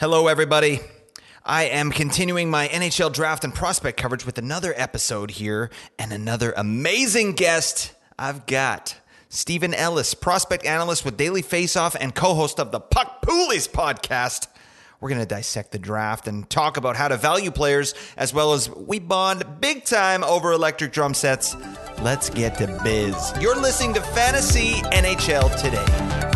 Hello, everybody. I am continuing my NHL draft and prospect coverage with another episode here and another amazing guest. I've got Steven Ellis, prospect analyst with Daily Faceoff and co host of the Puck Poolies podcast. We're going to dissect the draft and talk about how to value players as well as we bond big time over electric drum sets. Let's get to biz. You're listening to Fantasy NHL today.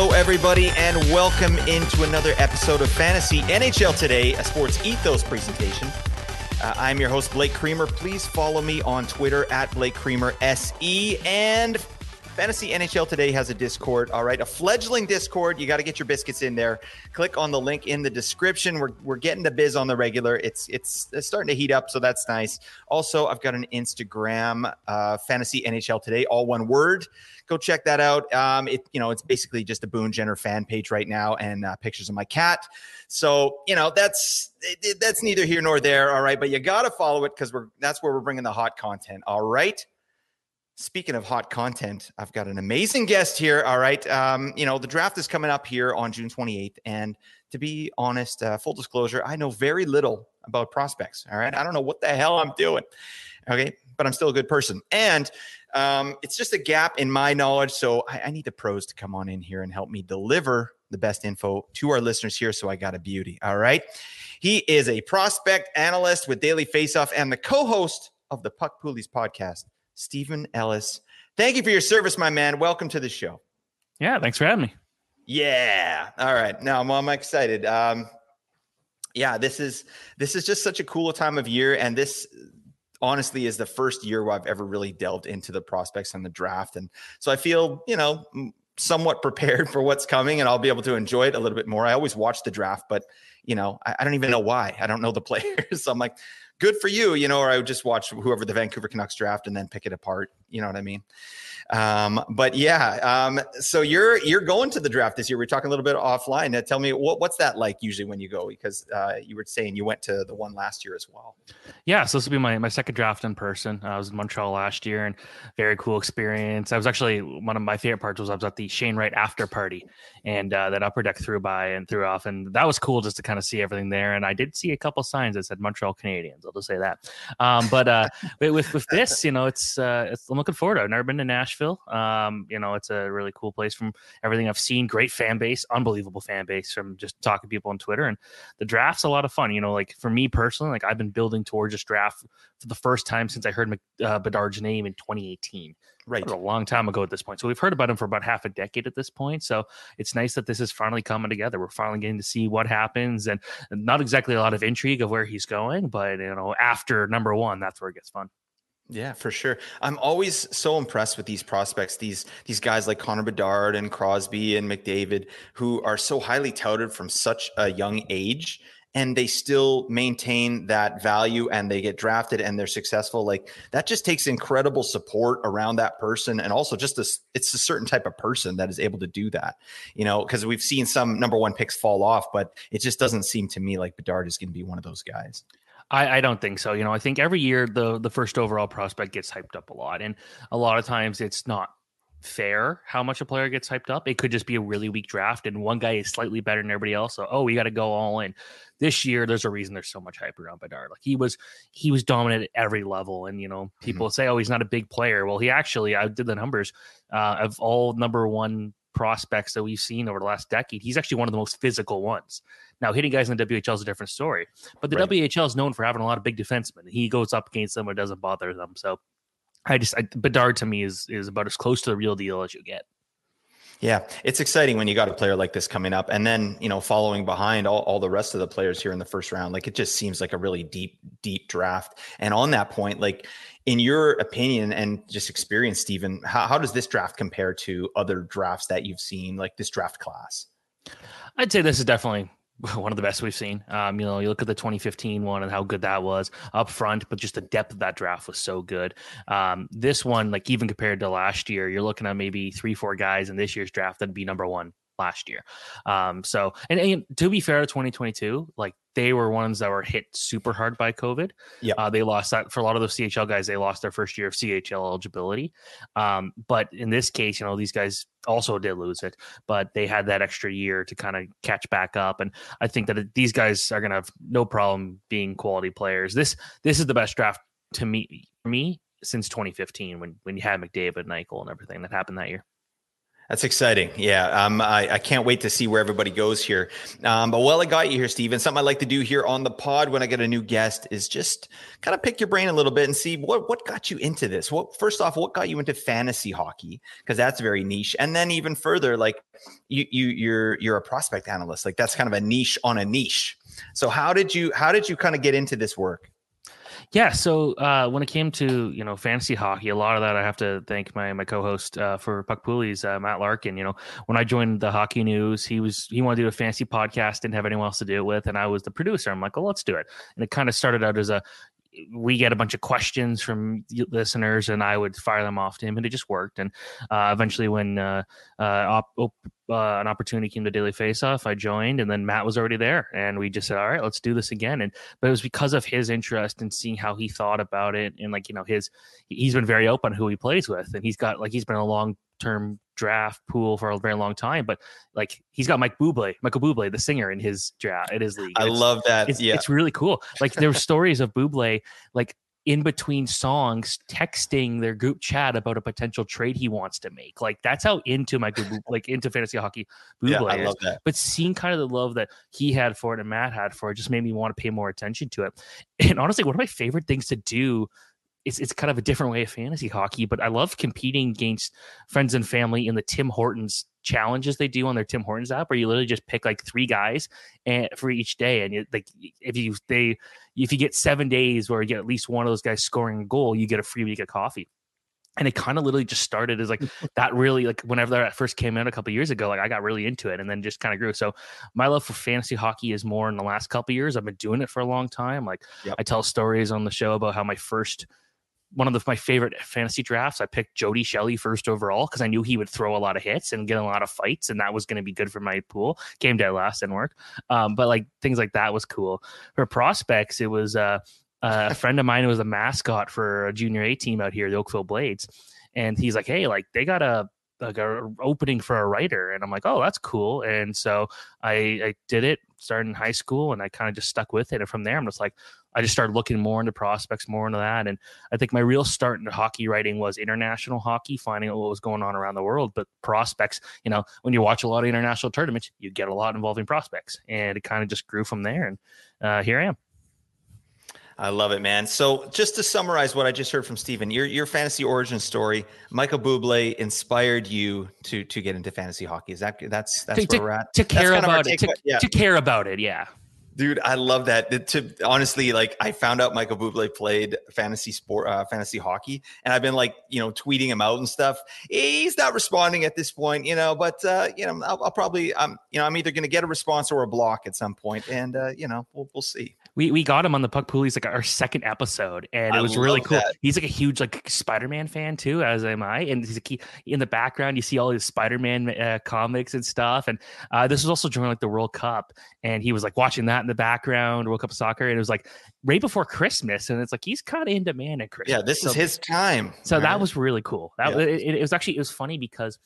Hello, everybody, and welcome into another episode of Fantasy NHL Today, a sports ethos presentation. Uh, I'm your host, Blake Creamer. Please follow me on Twitter at Blake Creamer SE. And Fantasy NHL Today has a Discord, all right, a fledgling Discord. You got to get your biscuits in there. Click on the link in the description. We're, we're getting the biz on the regular. It's, it's, it's starting to heat up, so that's nice. Also, I've got an Instagram, uh, Fantasy NHL Today, all one word go check that out. Um, it you know it's basically just a Boone Jenner fan page right now and uh, pictures of my cat. So you know that's that's neither here nor there. All right, but you got to follow it because we're that's where we're bringing the hot content. All right. Speaking of hot content, I've got an amazing guest here. All right. Um, you know, the draft is coming up here on June 28th. And to be honest, uh, full disclosure, I know very little about prospects. All right. I don't know what the hell I'm doing. Okay. But I'm still a good person. And um, it's just a gap in my knowledge. So I, I need the pros to come on in here and help me deliver the best info to our listeners here. So I got a beauty. All right. He is a prospect analyst with Daily Faceoff and the co host of the Puck Poolies podcast, Steven Ellis. Thank you for your service, my man. Welcome to the show. Yeah. Thanks for having me. Yeah. All right. Now I'm, I'm excited. Um, yeah, this is this is just such a cool time of year, and this honestly is the first year where I've ever really delved into the prospects and the draft. And so I feel, you know, somewhat prepared for what's coming and I'll be able to enjoy it a little bit more. I always watch the draft, but you know, I, I don't even know why. I don't know the players. so I'm like, good for you, you know, or I would just watch whoever the Vancouver Canucks draft and then pick it apart. You know what I mean? Um, but yeah, um, so you're you're going to the draft this year. We are talking a little bit offline. Uh, tell me what, what's that like usually when you go? Because uh, you were saying you went to the one last year as well. Yeah, so this will be my my second draft in person. I was in Montreal last year, and very cool experience. I was actually one of my favorite parts was I was at the Shane Wright after party, and uh, that upper deck threw by and threw off, and that was cool just to kind of see everything there. And I did see a couple signs that said Montreal Canadiens. I'll just say that. Um, but uh, with with this, you know, it's, uh, it's looking forward to. It. I've never been to Nashville. Um, you know, it's a really cool place from everything I've seen. Great fan base, unbelievable fan base from just talking to people on Twitter. And the draft's a lot of fun. You know, like for me personally, like I've been building towards this draft for the first time since I heard uh, Bedard's name in 2018. Right. a long time ago at this point. So we've heard about him for about half a decade at this point. So it's nice that this is finally coming together. We're finally getting to see what happens and not exactly a lot of intrigue of where he's going, but you know, after number one, that's where it gets fun. Yeah, for sure. I'm always so impressed with these prospects, these these guys like Connor Bedard and Crosby and McDavid, who are so highly touted from such a young age and they still maintain that value and they get drafted and they're successful like that just takes incredible support around that person and also just this it's a certain type of person that is able to do that you know because we've seen some number one picks fall off but it just doesn't seem to me like bedard is going to be one of those guys I, I, don't think so. You know, I think every year the the first overall prospect gets hyped up a lot, and a lot of times it's not fair how much a player gets hyped up. It could just be a really weak draft, and one guy is slightly better than everybody else. So, oh, we got to go all in. This year, there's a reason there's so much hype around Bedard. Like he was, he was dominant at every level, and you know, people mm-hmm. say, oh, he's not a big player. Well, he actually, I did the numbers uh, of all number one prospects that we've seen over the last decade. He's actually one of the most physical ones. Now, hitting guys in the WHL is a different story, but the right. WHL is known for having a lot of big defensemen. He goes up against them, it doesn't bother them. So I just I, Bedard to me is is about as close to the real deal as you get. Yeah, it's exciting when you got a player like this coming up, and then you know following behind all, all the rest of the players here in the first round. Like it just seems like a really deep, deep draft. And on that point, like in your opinion and just experience, Steven, how, how does this draft compare to other drafts that you've seen, like this draft class? I'd say this is definitely one of the best we've seen. Um, you know, you look at the 2015 one and how good that was up front, but just the depth of that draft was so good. Um, this one, like even compared to last year, you're looking at maybe three, four guys in this year's draft that'd be number one last year. Um, so, and, and, to be fair to 2022, like they were ones that were hit super hard by COVID. Yeah, uh, they lost that for a lot of those CHL guys. They lost their first year of CHL eligibility. Um, but in this case, you know, these guys also did lose it, but they had that extra year to kind of catch back up. And I think that these guys are going to have no problem being quality players. This this is the best draft to me for me since 2015 when when you had McDavid, Eichel, and everything that happened that year. That's exciting. Yeah. Um, I, I, can't wait to see where everybody goes here. Um, but while I got you here, Steven, something I like to do here on the pod when I get a new guest is just kind of pick your brain a little bit and see what, what got you into this. What, first off, what got you into fantasy hockey? Cause that's very niche. And then even further, like you, you, you're, you're a prospect analyst. Like that's kind of a niche on a niche. So how did you, how did you kind of get into this work? Yeah, so uh, when it came to you know fantasy hockey, a lot of that I have to thank my my co-host uh, for Puck Poolies, uh, Matt Larkin. You know, when I joined the Hockey News, he was he wanted to do a fancy podcast, didn't have anyone else to do it with, and I was the producer. I'm like, well, let's do it. And it kind of started out as a we get a bunch of questions from listeners and I would fire them off to him and it just worked. And uh, eventually when uh, uh, op- op- uh, an opportunity came to Daily Faceoff, I joined and then Matt was already there and we just said, all right, let's do this again. And, but it was because of his interest and seeing how he thought about it. And like, you know, his, he's been very open who he plays with and he's got like, he's been a long term draft pool for a very long time, but like he's got Mike Bublé, Michael Bublé, the singer in his draft, in his league. I love that. It's, yeah. it's really cool. Like there were stories of Bublé, like in between songs, texting their group chat about a potential trade he wants to make. Like that's how into my like into fantasy hockey Bublé yeah, I love that. But seeing kind of the love that he had for it and Matt had for it just made me want to pay more attention to it. And honestly, one of my favorite things to do it's it's kind of a different way of fantasy hockey, but I love competing against friends and family in the Tim Hortons challenges they do on their Tim Hortons app, where you literally just pick like three guys and for each day, and you, like if you they if you get seven days where you get at least one of those guys scoring a goal, you get a free week of coffee. And it kind of literally just started as like that really like whenever that first came out a couple years ago, like I got really into it and then just kind of grew. So my love for fantasy hockey is more in the last couple years. I've been doing it for a long time. Like yep. I tell stories on the show about how my first one of the, my favorite fantasy drafts. I picked Jody Shelley first overall because I knew he would throw a lot of hits and get a lot of fights, and that was going to be good for my pool. Came dead last didn't work, um, but like things like that was cool. For prospects, it was uh, a friend of mine who was a mascot for a junior A team out here, the Oakville Blades, and he's like, "Hey, like they got a like a opening for a writer and i'm like oh that's cool and so i i did it starting in high school and i kind of just stuck with it and from there i'm just like i just started looking more into prospects more into that and i think my real start into hockey writing was international hockey finding out what was going on around the world but prospects you know when you watch a lot of international tournaments you get a lot involving prospects and it kind of just grew from there and uh, here i am I love it, man. So, just to summarize what I just heard from Steven, your your fantasy origin story, Michael Bublé inspired you to to get into fantasy hockey. Is that that's that's to, where we're at? To care about it, to, yeah. to care about it, yeah. Dude, I love that. To honestly, like I found out Michael Bublé played fantasy sport, uh, fantasy hockey, and I've been like, you know, tweeting him out and stuff. He's not responding at this point, you know, but uh, you know, I'll, I'll probably, um, you know, I'm either going to get a response or a block at some point, and uh, you know, we'll we'll see we we got him on the Puck Poolies like our second episode, and it was really cool. That. He's like a huge like Spider-Man fan too, as am I. And he's a key in the background. You see all his Spider-Man uh, comics and stuff. And uh, this was also during like the World Cup, and he was like watching that in the background, World Cup soccer, and it was like right before Christmas, and it's like he's kind of into man at Christmas. Yeah, this so, is his time. So right? that was really cool. That yeah. it, it was actually it was funny because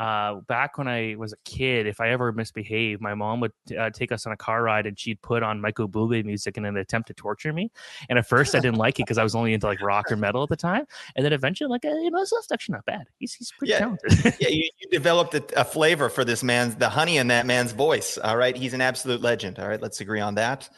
uh, back when I was a kid, if I ever misbehaved, my mom would uh, take us on a car ride and she'd put on Michael Bublé music in an attempt to torture me. And at first, I didn't like it because I was only into like rock or metal at the time. And then eventually, like, uh, you know, that's actually not bad. He's, he's pretty yeah. talented. yeah, you, you developed a, a, flavor for this man's, the honey in that man's voice. All right. He's an absolute legend. All right. Let's agree on that.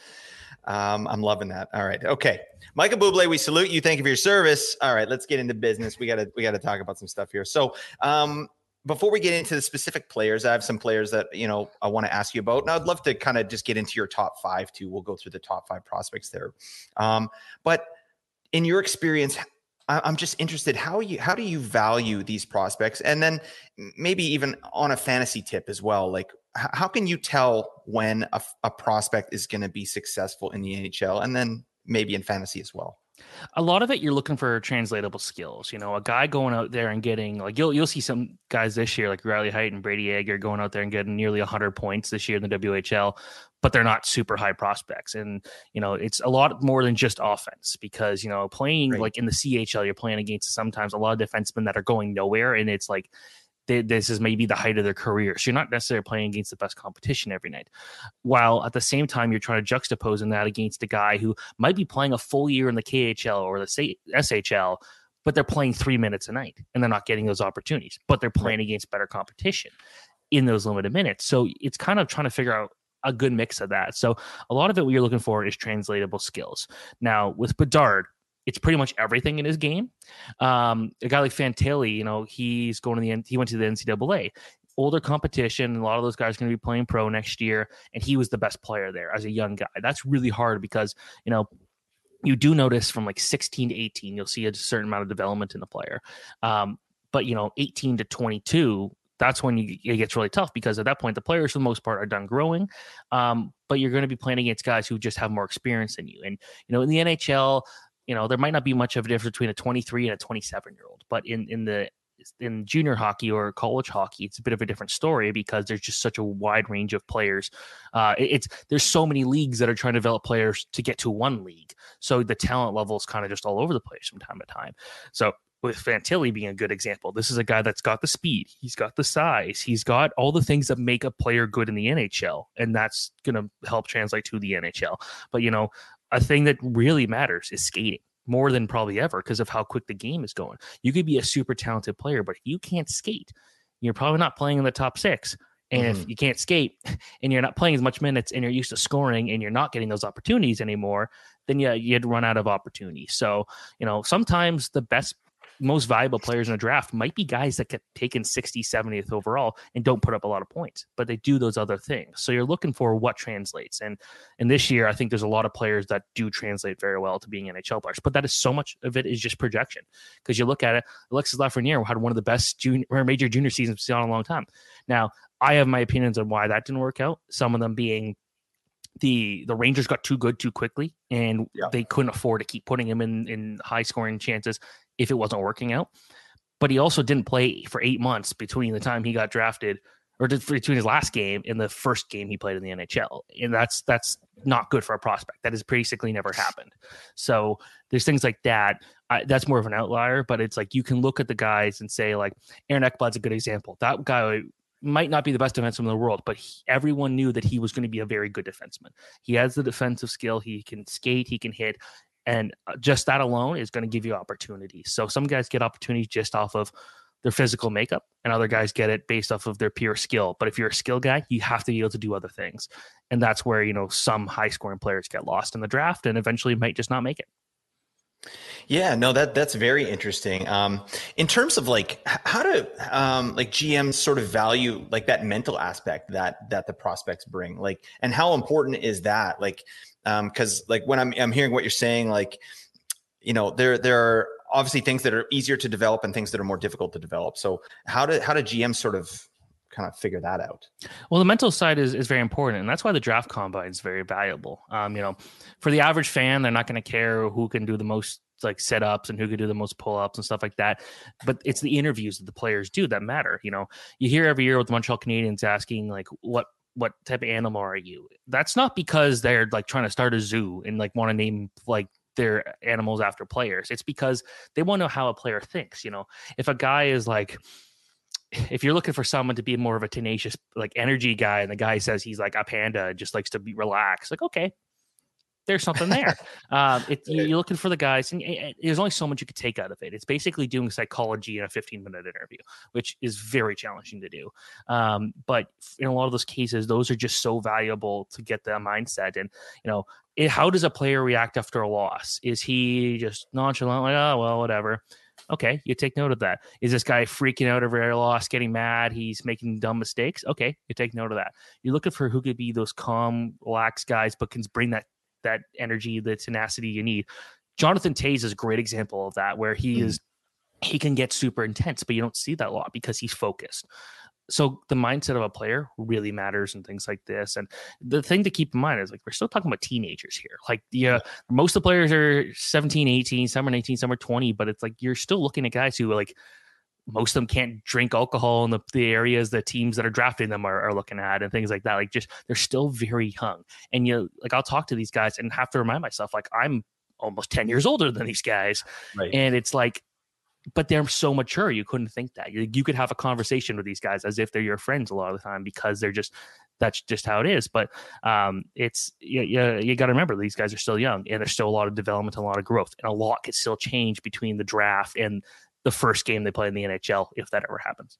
Um, I'm loving that. All right. Okay. Michael Bublé, we salute you. Thank you for your service. All right, let's get into business. We gotta we gotta talk about some stuff here. So um before we get into the specific players, I have some players that you know I want to ask you about, and I'd love to kind of just get into your top five too. We'll go through the top five prospects there, um, but in your experience, I'm just interested how you how do you value these prospects, and then maybe even on a fantasy tip as well. Like, how can you tell when a, a prospect is going to be successful in the NHL and then maybe in fantasy as well? A lot of it you're looking for translatable skills. You know, a guy going out there and getting like you'll you'll see some guys this year like Riley Heidt and Brayden Yager going out there and getting nearly 100 points this year in the WHL, but they're not super high prospects. And you know, it's a lot more than just offense because you know playing right. like in the CHL, you're playing against sometimes a lot of defensemen that are going nowhere, and it's like they, this is maybe the height of their career. So you're not necessarily playing against the best competition every night. While at the same time, you're trying to juxtapose in that against a guy who might be playing a full year in the KHL or the SHL, but they're playing three minutes a night and they're not getting those opportunities, but they're playing against better competition in those limited minutes. So it's kind of trying to figure out a good mix of that. So a lot of it what you're looking for is translatable skills. Now with Bedard, it's pretty much everything in his game. Um, a guy like Fantilli, you know, he's going to the he went to the NCAA. Older competition, a lot of those guys are going to be playing pro next year, and he was the best player there as a young guy. That's really hard because you know you do notice from like 16 to 18, you'll see a certain amount of development in the player. Um, but you know, 18 to 22, that's when you, it gets really tough because at that point the players for the most part are done growing um, but you're going to be playing against guys who just have more experience than you and you know in the nhl you know, there might not be much of a difference between a 23 and a 27 year old, but in in the in junior hockey or college hockey, it's a bit of a different story because there's just such a wide range of players. Uh, it's there's so many leagues that are trying to develop players to get to one league, so the talent level is kind of just all over the place from time to time. So with Fantilli being a good example, this is a guy that's got the speed, he's got the size, he's got all the things that make a player good in the NHL, and that's going to help translate to the NHL. But you know, a thing that really matters is skating more than probably ever because of how quick the game is going. You could be a super talented player, but if you can't skate. You're probably not playing in the top six. And mm-hmm. if you can't skate and you're not playing as much minutes and you're used to scoring and you're not getting those opportunities anymore, then yeah, you'd run out of opportunities. So, you know, sometimes the best most valuable players in a draft might be guys that get taken 60, 70th overall and don't put up a lot of points, but they do those other things. So you're looking for what translates. And and this year, I think there's a lot of players that do translate very well to being NHL players, but that is so much of it is just projection. Because you look at it, Alexis Lafreniere had one of the best junior or major junior seasons we've seen in a long time. Now, I have my opinions on why that didn't work out. Some of them being the the Rangers got too good too quickly, and yeah. they couldn't afford to keep putting him in in high scoring chances if it wasn't working out. But he also didn't play for eight months between the time he got drafted or between his last game and the first game he played in the NHL, and that's that's not good for a prospect. That has basically never happened. So there's things like that. I, that's more of an outlier, but it's like you can look at the guys and say like Aaron Ekblad's a good example. That guy might not be the best defenseman in the world, but he, everyone knew that he was going to be a very good defenseman. He has the defensive skill. He can skate. He can hit and uh, just that alone is going to give you opportunities. So some guys get opportunities just off of their physical makeup, and other guys get it based off of their pure skill. But if you're a skill guy, you have to be able to do other things, and that's where you know some high scoring players get lost in the draft and eventually might just not make it. Yeah, no, that that's very interesting. Um, in terms of like how to um, like GMs sort of value like that mental aspect that that the prospects bring, like, and how important is that? Like, because um, like when I'm I'm hearing what you're saying, like, you know, there there are obviously things that are easier to develop and things that are more difficult to develop. So how do how do GMs sort of kind of figure that out? Well, the mental side is, is very important, and that's why the draft combine is very valuable. Um, you know, for the average fan, they're not going to care who can do the most like setups and who could do the most pull ups and stuff like that. But it's the interviews that the players do that matter. You know, you hear every year with the Montreal Canadiens asking like what what type of animal are you? That's not because they're like trying to start a zoo and like want to name like their animals after players. It's because they want to know how a player thinks. You know, if a guy is like if you're looking for someone to be more of a tenacious like energy guy and the guy says he's like a panda just likes to be relaxed like okay there's something there. um, it, you're looking for the guys, and there's only so much you could take out of it. It's basically doing psychology in a 15 minute interview, which is very challenging to do. Um, but in a lot of those cases, those are just so valuable to get the mindset. And you know, it, how does a player react after a loss? Is he just nonchalant, like, oh well, whatever? Okay, you take note of that. Is this guy freaking out over a loss, getting mad? He's making dumb mistakes. Okay, you take note of that. You're looking for who could be those calm, relaxed guys, but can bring that that energy, the tenacity you need. Jonathan Toews is a great example of that, where he mm. is he can get super intense, but you don't see that a lot because he's focused. so the mindset of a player really matters and things like this. And the thing to keep in mind is like we're still talking about teenagers here. Like yeah, most of the players are 17, 18, some are 19, some are 20, but it's like you're still looking at guys who like most of them can't drink alcohol in the, the areas the teams that are drafting them are, are looking at and things like that. Like just they're still very young. And you like I'll talk to these guys and have to remind myself like I'm almost 10 years older than these guys. Right. And it's like but they're so mature you couldn't think that you, you could have a conversation with these guys as if they're your friends a lot of the time because they're just that's just how it is but um, it's you, you, you got to remember these guys are still young and there's still a lot of development a lot of growth and a lot could still change between the draft and the first game they play in the nhl if that ever happens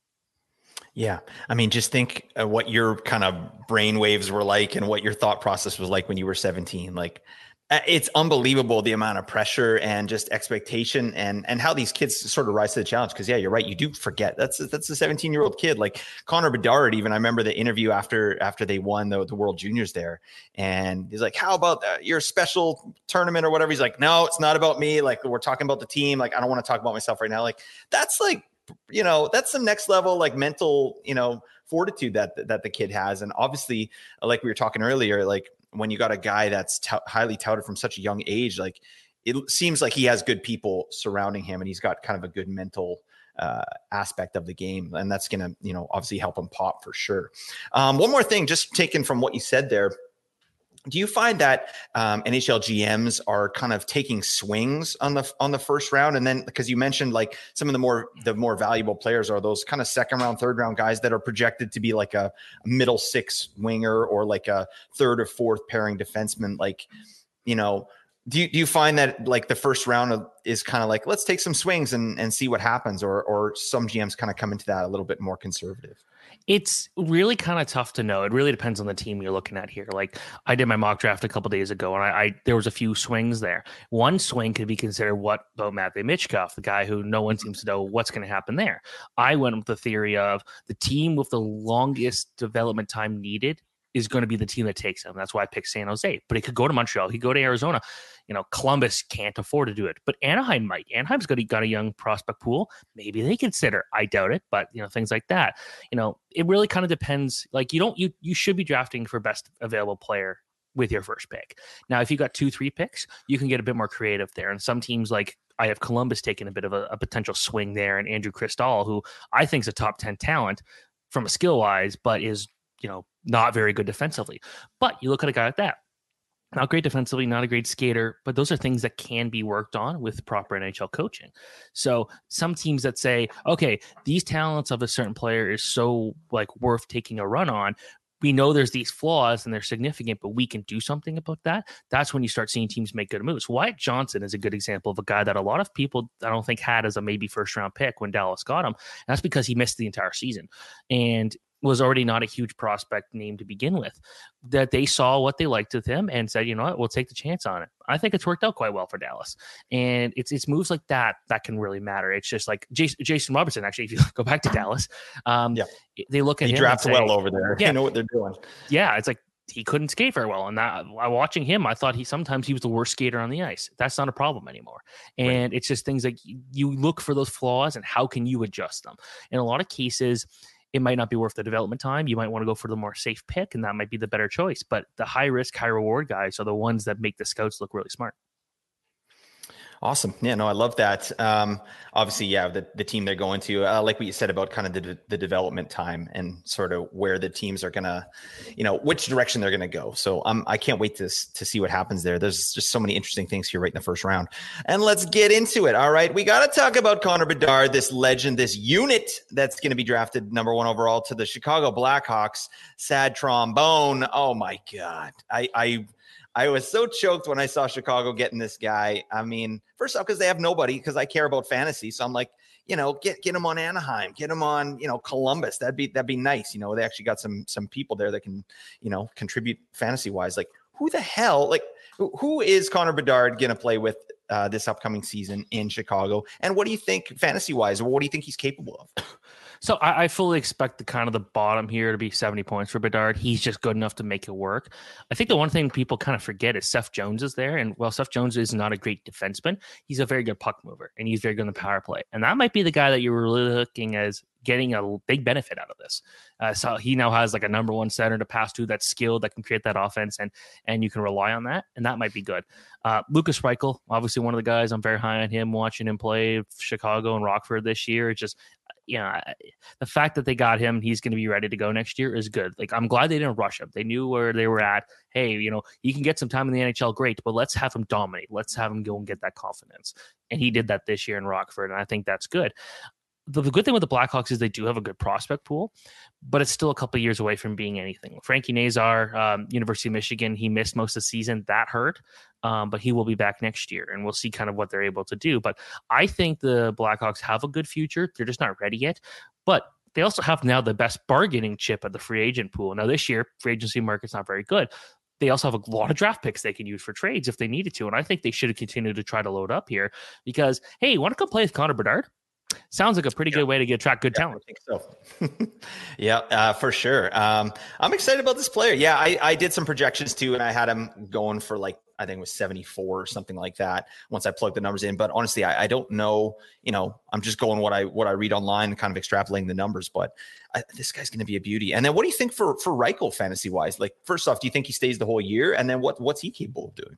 yeah. I mean, just think what your kind of brain waves were like and what your thought process was like when you were 17. Like, uh, Uh, it's unbelievable the amount of pressure and just expectation and and how these kids sort of rise to the challenge. Because yeah you're right you do forget. That's that's a 17 year old kid. Like connor bedard even i remember the interview after after they won the, the world juniors there. And he's like how about that? your special tournament or whatever. He's like no it's not about me. Like we're talking about the team. Like i don't want to talk about myself right now. Like that's like you know that's some next level like mental you know fortitude that that the kid has. And obviously like we were talking earlier like when you got a guy that's t- highly touted from such a young age, like it seems like he has good people surrounding him and he's got kind of a good mental uh, aspect of the game. And that's going to, you know, obviously help him pop for sure. Um, one more thing, just taken from what you said there do you find that um, NHL GMs are kind of taking swings on the on the first round, and then because you mentioned like some of the more the more valuable players are those kind of second round, third round guys that are projected to be like a, middle six winger or like a third or fourth pairing defenseman, like you know do you, do you find that like the first round is kind of like let's take some swings and, and see what happens or or some gms kind of come into that a little bit more conservative it's really kind of tough to know it really depends on the team you're looking at here like i did my mock draft a couple days ago and I, I, there was a few swings there. One swing could be considered what about Matvey Michkov, the guy who no one mm-hmm. seems to know what's going to happen there. I went with the theory of the team with the longest development time needed is going to be the team that takes him. That's why I picked San Jose. But he could go to Montreal. He could go to Arizona. You know, Columbus can't afford to do it, but Anaheim might. Anaheim's got a, got a young prospect pool. Maybe they consider. I doubt it, but you know, things like that. You know, it really kind of depends. Like you don't you you should be drafting for best available player with your first pick. Now, if you got two, three picks, you can get a bit more creative there. And some teams like I have Columbus taking a bit of a, a potential swing there, and Andrew Cristall, who I think is a top ten talent from a skill wise, but is you know not very good defensively. But you look at a guy like that, not great defensively, not a great skater, but those are things that can be worked on with proper NHL coaching. So some teams that say, okay, these talents of a certain player is so like worth taking a run on. We know there's these flaws and they're significant, but we can do something about that. That's when you start seeing teams make good moves. Wyatt Johnston is a good example of a guy that a lot of people I don't think had as a maybe first round pick when Dallas got him. That's because he missed the entire season. And was already not a huge prospect name to begin with. That they saw what they liked with him and said, you know what, we'll take the chance on it. I think it's worked out quite well for Dallas, and it's it's moves like that that can really matter. It's just like Jason, Jason Robertson. Actually, if you go back to Dallas, um, yeah. they look at he him drafts well over there. Yeah, they know what they're doing. Yeah, it's like he couldn't skate very well. And that watching him, I thought he sometimes he was the worst skater on the ice. That's not a problem anymore. And right. it's just things like you look for those flaws and how can you adjust them. In a lot of cases, it might not be worth the development time. You might want to go for the more safe pick, and that might be the better choice. But the high risk, high reward guys are the ones that make the scouts look really smart. Awesome. Yeah, no, I love that. Um, obviously, yeah, the, the team they're going to, uh, like what you said about kind of the, the development time and sort of where the teams are going to, you know, which direction they're going to go. So um, I can't wait to, to see what happens there. There's just so many interesting things here right in the first round. And let's get into it. All right. We got to talk about Connor Bedard, this legend, this unit that's going to be drafted number one overall to the Chicago Blackhawks. Sad trombone. Oh, my God. I, I, I was so choked when I saw Chicago getting this guy. I mean, first off, because they have nobody, because I care about fantasy. So I'm like, you know, get get him on Anaheim, get him on, you know, Columbus. That'd be that'd be nice. You know, they actually got some some people there that can, you know, contribute fantasy wise. Like, who the hell, like, who, who is Connor Bedard gonna play with uh, this upcoming season in Chicago? And what do you think fantasy wise? What do you think he's capable of? So I, I, fully expect the kind of the bottom here to be 70 points for Bedard. He's just good enough to make it work. I think the one thing people kind of forget is Seth Jones is there. And while Seth Jones is not a great defenseman, he's a very good puck mover and he's very good in the power play. And that might be the guy that you're really looking as getting a big benefit out of this. Uh, so he now has like a number one center to pass to that's skilled that can create that offense and and you can rely on that and that might be good. Uh, Lukas Reichel, obviously one of the guys I'm very high on him. Watching him play Chicago and Rockford this year, it's just you know the fact that they got him, he's going to be ready to go next year is good. Like I'm glad they didn't rush him. They knew where they were at. Hey, you know he can get some time in the NHL, great, but let's have him dominate. Let's have him go and get that confidence. And he did that this year in Rockford, and I think that's good the, good thing with the Blackhawks is they do have a good prospect pool, but it's still a couple years away from being anything. Frankie Nazar, um, University of Michigan, he missed most of the season. That hurt, um, but he will be back next year, and we'll see kind of what they're able to do. But I think the Blackhawks have a good future. They're just not ready yet, but they also have now the best bargaining chip at the free agent pool. Now this year, free agency market's not very good. They also have a lot of draft picks they can use for trades if they needed to. And I think they should have continued to try to load up here because, hey, want to come play with Connor Bedard? Sounds like a pretty yeah. good way to get attract good yeah, talent. I think so. yeah, uh, for sure. Um, I'm excited about this player. Yeah, I, I did some projections too, and I had him going for like I think it was 74 or something like that. Once I plugged the numbers in, but honestly, I, I don't know. You know, I'm just going what I what I read online, kind of extrapolating the numbers. But I, this guy's going to be a beauty. And then, what do you think for for Reichel fantasy wise? Like, first off, do you think he stays the whole year? And then, what what's he capable of doing?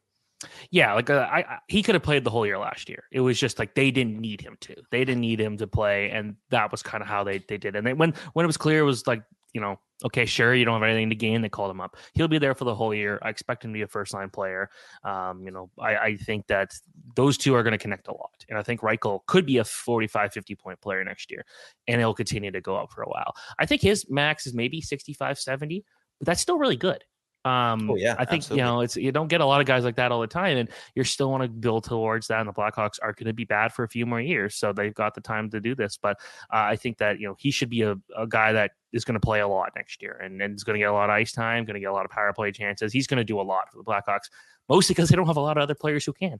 Yeah, like uh, I, I, he could have played the whole year last year. It was just like they didn't need him to. They didn't need him to play, and that was kind of how they they did. And they, when when it was clear, it was like you know, okay, sure, you don't have anything to gain. They called him up. He'll be there for the whole year. I expect him to be a first line player. Um, you know, I, I think that those two are going to connect a lot. And I think Reichel could be a 45, 50 point player next year, and he'll continue to go up for a while. I think his max is maybe 65, 70, but that's still really good. Um, oh, yeah, I think absolutely. you know it's you don't get a lot of guys like that all the time, and you're still want to build towards that. And the Blackhawks are going to be bad for a few more years, so they've got the time to do this. But uh, I think that you know he should be a, a guy that is going to play a lot next year, and, and is going to get a lot of ice time, going to get a lot of power play chances. He's going to do a lot for the Blackhawks, mostly because they don't have a lot of other players who can.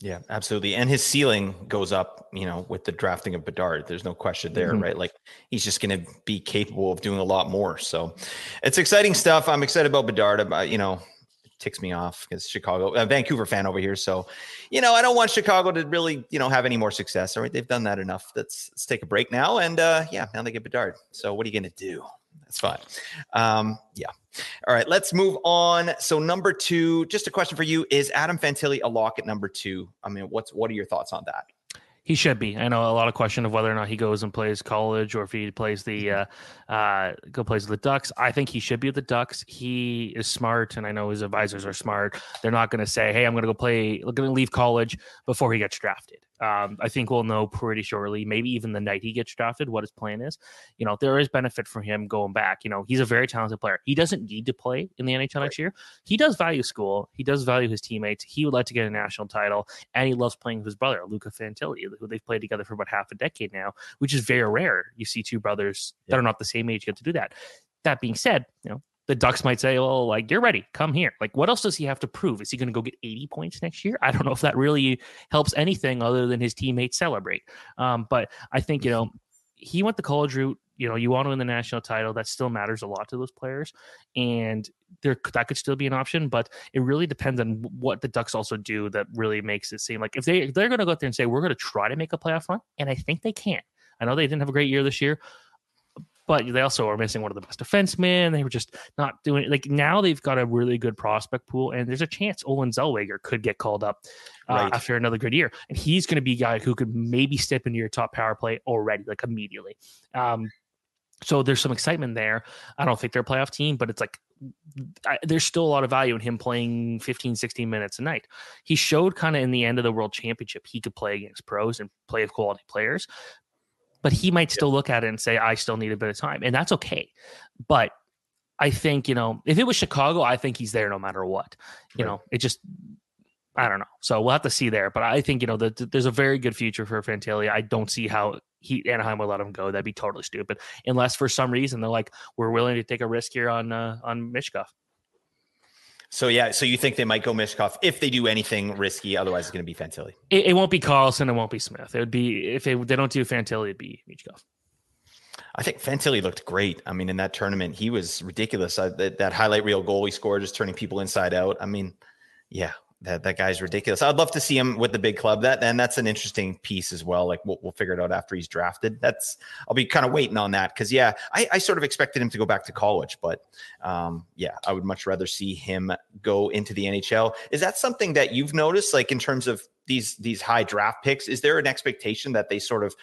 Yeah, absolutely. And his ceiling goes up, you know, with the drafting of Bedard. There's no question there, mm-hmm. right? Like he's just going to be capable of doing a lot more. So it's exciting stuff. I'm excited about Bedard. About, you know, it ticks me off because Chicago, a Vancouver fan over here. So, you know, I don't want Chicago to really, you know, have any more success. All right. They've done that enough. Let's, let's take a break now. And uh, yeah, now they get Bedard. So what are you going to do? That's fine. Um, yeah. All right, let's move on. So number two, just a question for you: Is Adam Fantilli a lock at number two? I mean, what's what are your thoughts on that? He should be. I know a lot of question of whether or not he goes and plays college or if he plays the uh, uh, go plays the Ducks. I think he should be at the Ducks. He is smart, and I know his advisors are smart. They're not going to say, "Hey, I'm going to go play. Going to leave college before he gets drafted." Um, I think we'll know pretty shortly, maybe even the night he gets drafted, what his plan is. You know, there is benefit for him going back. You know, he's a very talented player. He doesn't need to play in the NHL right. next year. He does value school. He does value his teammates. He would like to get a national title, and he loves playing with his brother, Luca Fantilli, who they've played together for about half a decade now, which is very rare. You see two brothers yeah. that are not the same age get to do that. That being said, you know, the Ducks might say, "Well, like you're ready, come here." Like, what else does he have to prove? Is he going to go get 80 points next year? I don't know if that really helps anything other than his teammates celebrate. Um, but I think you know he went the college route. You know, you want to win the national title. That still matters a lot to those players, and there that could still be an option. But it really depends on what the Ducks also do that really makes it seem like if they if they're going to go out there and say we're going to try to make a playoff run, and I think they can. I know they didn't have a great year this year, but they also are missing one of the best defensemen. They were just not doing it. Like now they've got a really good prospect pool, and there's a chance Olen Zellweger could get called up uh, right. after another good year, and he's going to be a guy who could maybe step into your top power play already, like immediately. Um, so there's some excitement there. I don't think they're a playoff team, but it's like I, there's still a lot of value in him playing 15, 16 minutes a night. He showed kind of in the end of the world championship he could play against pros and play with quality players but he might still look at it and say, I still need a bit of time. And that's okay. But I think, you know, if it was Chicago, I think he's there no matter what. You right. know, it just, I don't know. So we'll have to see there. But I think, you know, that there's a very good future for Fantilli. I don't see how he Anaheim will let him go. That'd be totally stupid. Unless for some reason they're like, we're willing to take a risk here on, uh, on Michkov. So yeah, so you think they might go Michkov if they do anything risky? Otherwise, it's going to be Fantilli. It, it, won't be Carlsson. It won't be Smith. It would be if they, they don't do Fantilli, it'd be Michkov. I think Fantilli looked great. I mean, in that tournament, he was ridiculous. Uh, that, that highlight reel goal he scored, just turning people inside out. I mean, yeah, that that guy's ridiculous. I'd love to see him with the big club. That and that's an interesting piece as well. Like we'll, we'll figure it out after he's drafted. That's I'll be kind of waiting on that because yeah, I, I sort of expected him to go back to college, but um, yeah, I would much rather see him go into the NHL. Is that something that you've noticed, like in terms of these these high draft picks? Is there an expectation that they sort of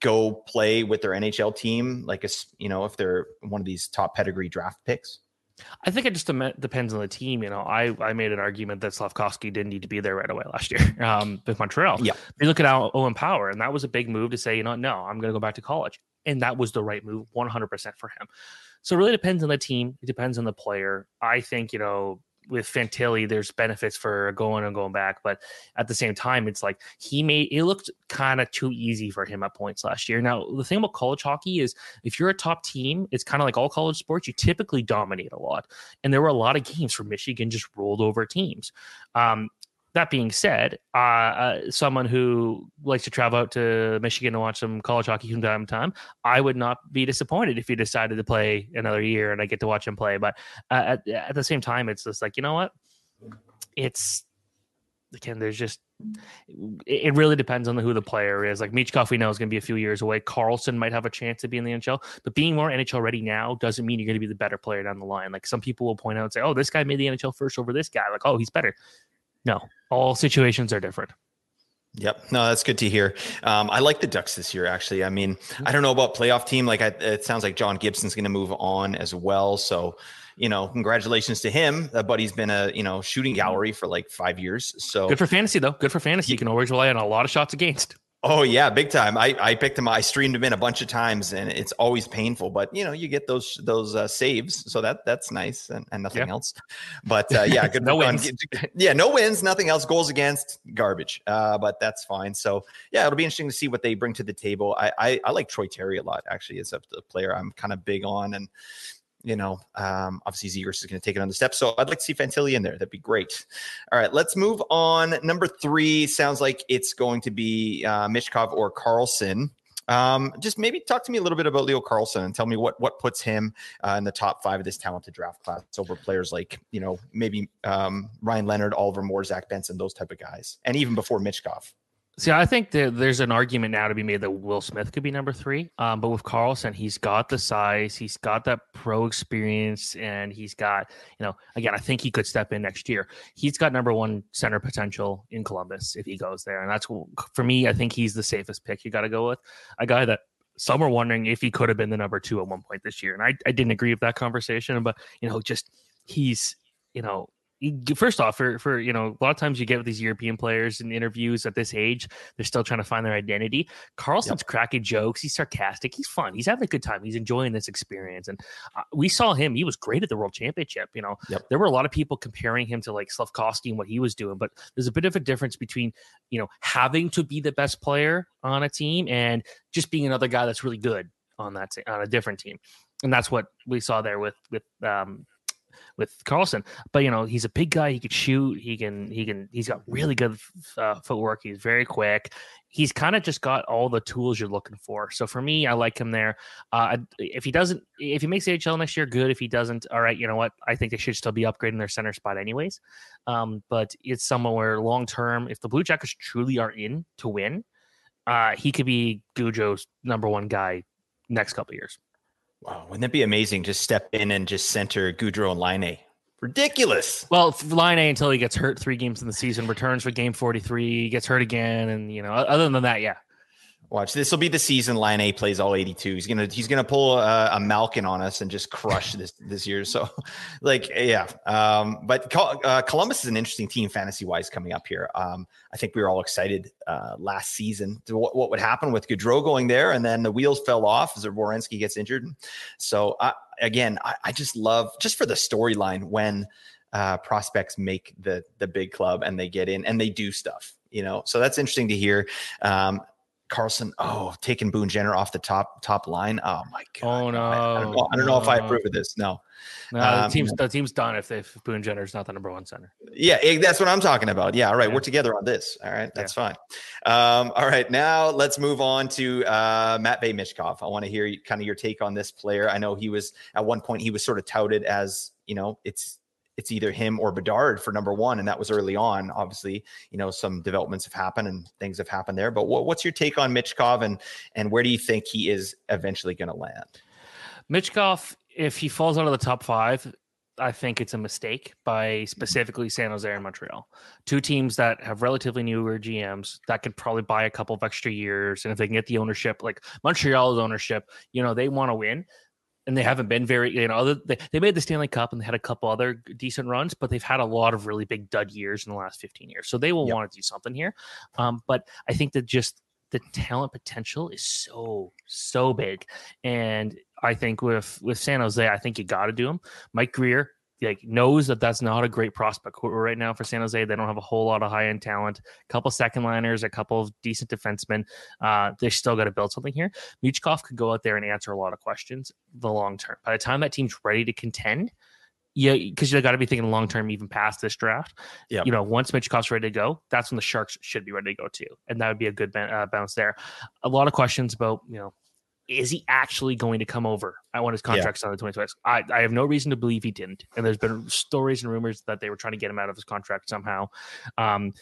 go play with their NHL team, like a, you know, if they're one of these top pedigree draft picks? I think it just depends on the team. You know, I, I made an argument that Slafkovsky didn't need to be there right away last year um, with Montreal. Yeah. You look at Owen Power, and that was a big move to say, you know, no, I'm going to go back to college. And that was the right move 100% for him. So it really depends on the team. It depends on the player. I think, you know, with Fantilli, there's benefits for going and going back, but at the same time, it's like he made it looked kind of too easy for him at points last year. Now, the thing about college hockey is if you're a top team, it's kind of like all college sports, you typically dominate a lot. And there were a lot of games where Michigan just rolled over teams. Um, that being said, uh, uh, someone who likes to travel out to Michigan to watch some college hockey from time to time, I would not be disappointed if he decided to play another year and I get to watch him play. But uh, at, at the same time, it's just like, you know what? It's again, there's just it really depends on who the player is. Like Michkov, we know is going to be a few years away. Carlsson might have a chance to be in the NHL, but being more NHL ready now doesn't mean you're going to be the better player down the line. Like some people will point out and say, "Oh, this guy made the NHL first over this guy." Like, "Oh, he's better." No, all situations are different. Yep. No, that's good to hear. Um, I like the Ducks this year, actually. I mean, I don't know about playoff team. Like, I, it sounds like John Gibson's going to move on as well. So, you know, congratulations to him. Uh, but he's been a you know shooting gallery for like five years. So good for fantasy, though. Good for fantasy. You can always rely on a lot of shots against. Oh yeah, big time. I, I picked him. I streamed him in a bunch of times, and it's always painful. But you know, you get those those uh, saves, so that that's nice, and, and nothing yeah. else. But uh, yeah, good. no wins. Yeah, no wins, nothing else. Goals against, garbage. Uh, but that's fine. So yeah, it'll be interesting to see what they bring to the table. I I, I like Troy Terry a lot. Actually, as a player, I'm kind of big on, and you know, um, obviously Zegras is going to take it on the step. So I'd like to see Fantilli in there. That'd be great. All right, let's move on. Number three sounds like it's going to be uh, Michkov or Carlsson. Um, just maybe talk to me a little bit about Leo Carlsson and tell me what what puts him uh, in the top five of this talented draft class over players like you know maybe um, Ryan Leonard, Oliver Moore, Zach Benson, those type of guys, and even before Michkov. See, I think that there's an argument now to be made that Will Smith could be number three. Um, but with Carlsson, he's got the size, he's got that pro experience, and he's got, you know, again, I think he could step in next year. He's got number one center potential in Columbus if he goes there. And that's for me, I think he's the safest pick you got to go with. A guy that some are wondering if he could have been the number two at one point this year. And I, I didn't agree with that conversation, but, you know, just he's, you know, first off, for for you know, a lot of times you get with these European players in interviews at this age, they're still trying to find their identity. carlsson's yep. cracking jokes. He's sarcastic. He's fun. He's having a good time. He's enjoying this experience. And uh, we saw him. He was great at the World Championship. You know, yep. there were a lot of people comparing him to like Slafkovsky and what he was doing, but there's a bit of a difference between you know having to be the best player on a team and just being another guy that's really good on that on a different team. And that's what we saw there with with um, with Carlsson. But you know, he's a big guy. He can shoot. He can. He can. He's got really good uh, footwork. He's very quick. He's kind of just got all the tools you're looking for. So for me, I like him there. Uh, if he doesn't, if he makes the HL next year, good. If he doesn't, all right. You know what? I think they should still be upgrading their center spot anyways. Um, but it's somewhere long term. If the Blue Jackets truly are in to win, uh, he could be Gujo's number one guy next couple years. Wow, wouldn't that be amazing? Just step in and just center Gaudreau and Laine. Ridiculous. Well, Laine until he gets hurt three games in the season, returns for game 43, gets hurt again. And, you know, other than that, yeah, Watch this will be the season. Laine plays all 82. He's gonna he's gonna pull a, a Malkin on us and just crush this this year. So, like, yeah. Um, but uh, Columbus is an interesting team fantasy wise coming up here. Um, I think we were all excited uh, last season to what, what would happen with Gaudreau going there, and then the wheels fell off as Werenski gets injured. So, uh, again, I, I just love just for the storyline when uh, prospects make the the big club and they get in and they do stuff. You know, so that's interesting to hear. Um, Carlsson, oh, taking Boone Jenner off the top top line. Oh my god! Oh no! I, I don't know, I don't know if I approve of this. No, no, Um, the team's the team's done if, if Boone Jenner's not the number one center. Yeah, eh, that's what I'm talking about. Yeah, all right, Yeah. we're together on this. All right, that's fine. Um, all right, now let's move on to uh, Matvey Michkov. I want to hear kind of your take on this player. I know he was at one point he was sort of touted as you know it's it's either him or Bedard for number one, and that was early on. Obviously, you know some developments have happened and things have happened there. But what, what's your take on Michkov and and where do you think he is eventually going to land? Michkov, if he falls out of the top five, I think it's a mistake by specifically San Jose and Montreal. Two teams that have relatively newer GMs that could probably buy a couple of extra years. And if they can get the ownership, like Montreal's ownership, you know, they want to win. And they haven't been very, you know, other, they, they made the Stanley Cup and they had a couple other decent runs, but they've had a lot of really big dud years in the last 15 years. So they will Yep. want to do something here. Um, but I think that just the talent potential is so, so big. And I think with with San Jose, I think you got to do him. Mike Grier like knows that that's not a great prospect right now for San Jose. They don't have a whole lot of high end talent. A couple second liners, a couple of decent defensemen. Uh, they still got to build something here. Michkov could go out there and answer a lot of questions the long term. By the time that team's ready to contend. Yeah, because you got to be thinking long term, even past this draft. Yep. You know, once Michkov's ready to go, that's when the Sharks should be ready to go too, and that would be a good ba- uh, bounce there. A lot of questions about you know is he actually going to come over? I want his contract on the 2026. I, I have no reason to believe he didn't. And there's been stories and rumors that they were trying to get him out of his contract somehow. Um,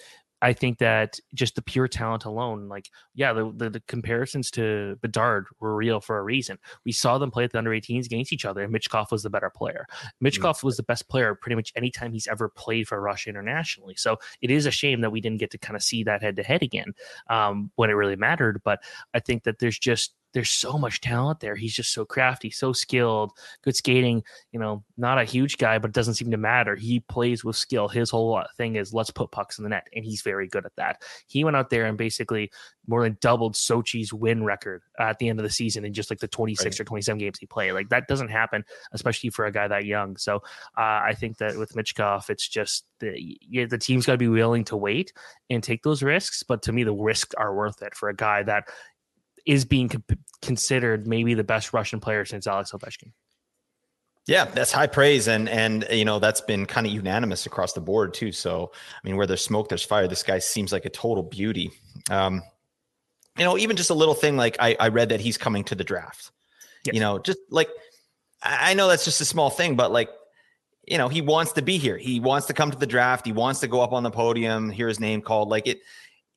I think that just the pure talent alone, like, yeah, the, the, the comparisons to Bedard were real for a reason. We saw them play at the under 18s against each other, and Michkov was the better player. Michkov was the best player pretty much anytime he's ever played for Russia internationally. So it is a shame that we didn't get to kind of see that head to head again um, when it really mattered. But I think that there's just there's so much talent there. He's just so crafty, so skilled, good skating. You know, not a huge guy, but it doesn't seem to matter. He plays with skill. His whole thing is let's put pucks in the net, and he's very good at that. He went out there and basically more than doubled Sochi's win record at the end of the season in just like the 26 Right. or 27 games he played. Like that doesn't happen, especially for a guy that young. So uh, I think that with Michkov, it's just the yeah, the team's got to be willing to wait and take those risks. But to me, the risks are worth it for a guy that is being co- considered maybe the best Russian player since Alex Ovechkin. Yeah, that's high praise, and and you know that's been kind of unanimous across the board too. So I mean, where there's smoke, there's fire. This guy seems like a total beauty. Um, you know, even just a little thing like I, I read that he's coming to the draft. Yes. You know, just like I know that's just a small thing, but like you know, he wants to be here. He wants to come to the draft. He wants to go up on the podium, hear his name called. Like it,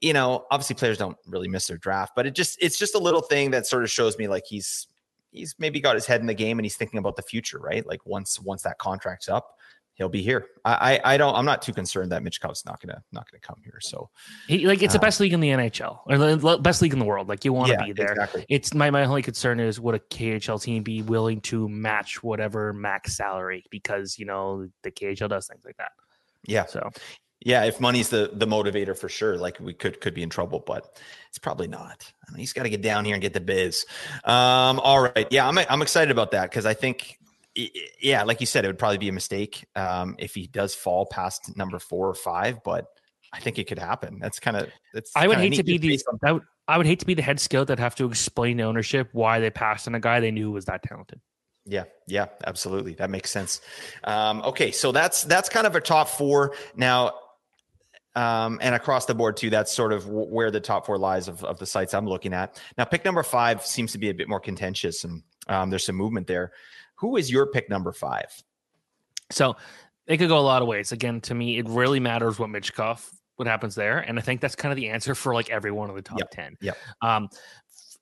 you know, obviously players don't really miss their draft, but it just it's just a little thing that sort of shows me like he's he's maybe got his head in the game and he's thinking about the future, right? Like once once that contract's up, he'll be here. I I, I don't I'm not too concerned that Michkov's not gonna not gonna come here. So He, like it's the Uh, best league in the NHL or the best league in the world. Like you want to yeah, be there. exactly. It's my, my only concern is would a KHL team be willing to match whatever max salary because you know the KHL does things like that. Yeah, So yeah. If money's the the motivator for sure, like we could could be in trouble, but it's probably not. I mean, he's got to get down here and get the biz. Um, all right, yeah, I'm I'm excited about that because I think. Yeah, like you said, it would probably be a mistake um, if he does fall past number four or five, but I think it could happen. That's kind of. That's. I would hate to be the I would, I would hate to be the head scout that have to explain to ownership why they passed on a guy they knew was that talented. Yeah, yeah, absolutely. That makes sense. Um, okay, so that's that's kind of a top four now, um, and across the board too. That's sort of where the top four lies of, of the sites I'm looking at. Now, pick number five seems to be a bit more contentious, and um, there's some movement there. Who is your pick number five? So it could go a lot of ways. Again, to me, it really matters what Michkov, what happens there, and I think that's kind of the answer for like every one of the top Yep, ten. yep. Um,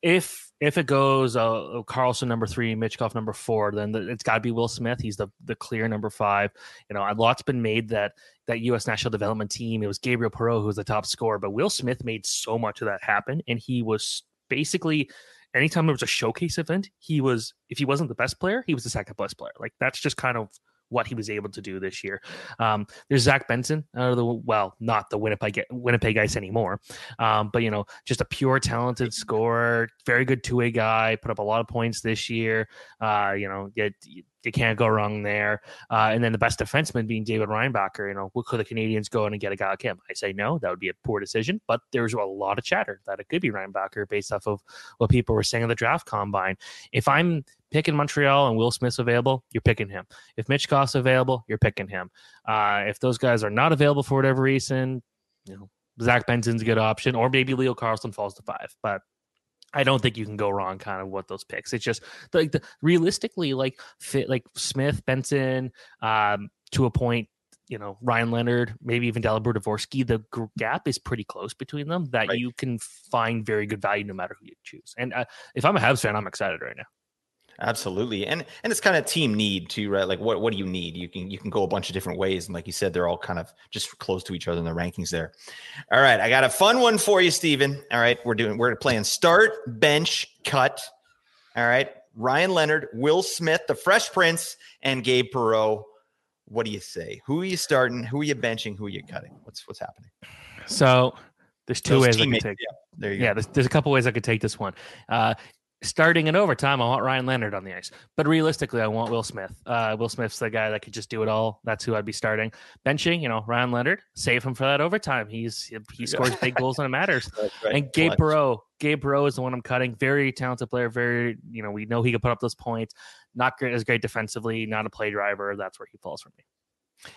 if if it goes uh, Carlsson number three, Michkov number four, then the, it's got to be Will Smith. He's the the clear number five. You know, a lot's been made that that U.S. national development team. It was Gabriel Perreault who was the top scorer, but Will Smith made so much of that happen, and he was basically anytime there was a showcase event, he was if he wasn't the best player, he was the second best player. Like that's just kind of what he was able to do this year. Um, there's Zach Benson, uh, the well, not the Winnipeg Winnipeg Ice anymore, um, but you know, just a pure talented scorer, very good two way guy, put up a lot of points this year. Uh, you know, get You can't go wrong there. Uh, and then the best defenseman being David Reinbacher. You know, could the Canadiens go in and get a guy like him? I say no. That would be a poor decision. But there's a lot of chatter that it could be Reinbacher based off of what people were saying in the draft combine. If I'm picking Montreal and Will Smith's available, you're picking him. If Michkov's available, you're picking him. Uh, if those guys are not available for whatever reason, you know, Zach Benson's a good option, or maybe Leo Carlsson falls to five. But I don't think you can go wrong kind of what those picks. It's just like the, realistically, like fit like Smith, Benson, um, to a point, you know, Ryan Leonard, maybe even Dalibor Dvorsky, the gap is pretty close between them that right. you can find very good value no matter who you choose. And uh, if I'm a Habs fan, I'm excited right now. Absolutely. And and it's kind of team need too, right? Like what what do you need? You can you can go a bunch of different ways. And like you said, they're all kind of just close to each other in the rankings there. All right. I got a fun one for you, Steven. All right. We're doing we're playing start, bench, cut. All right. Ryan Leonard, Will Smith, the Fresh Prince, and Gabe Perreault. What do you say? Who are you starting? Who are you benching? Who are you cutting? What's what's happening? So there's two Those ways I can take. Yeah, there you yeah, go. There's, there's a couple ways I could take this one. Uh, starting in overtime, I want Ryan Leonard on the ice. But realistically, I want Will Smith. Uh, Will Smith's the guy that could just do it all. That's who I'd be starting. Benching, you know, Ryan Leonard, save him for that overtime. He's he scores big goals when it matters. Right. And Gabe Perreault, Gabe Perreault is the one I'm cutting. Very talented player. Very, you know, we know he can put up those points. Not great as great defensively. Not a play driver. That's where he falls for me.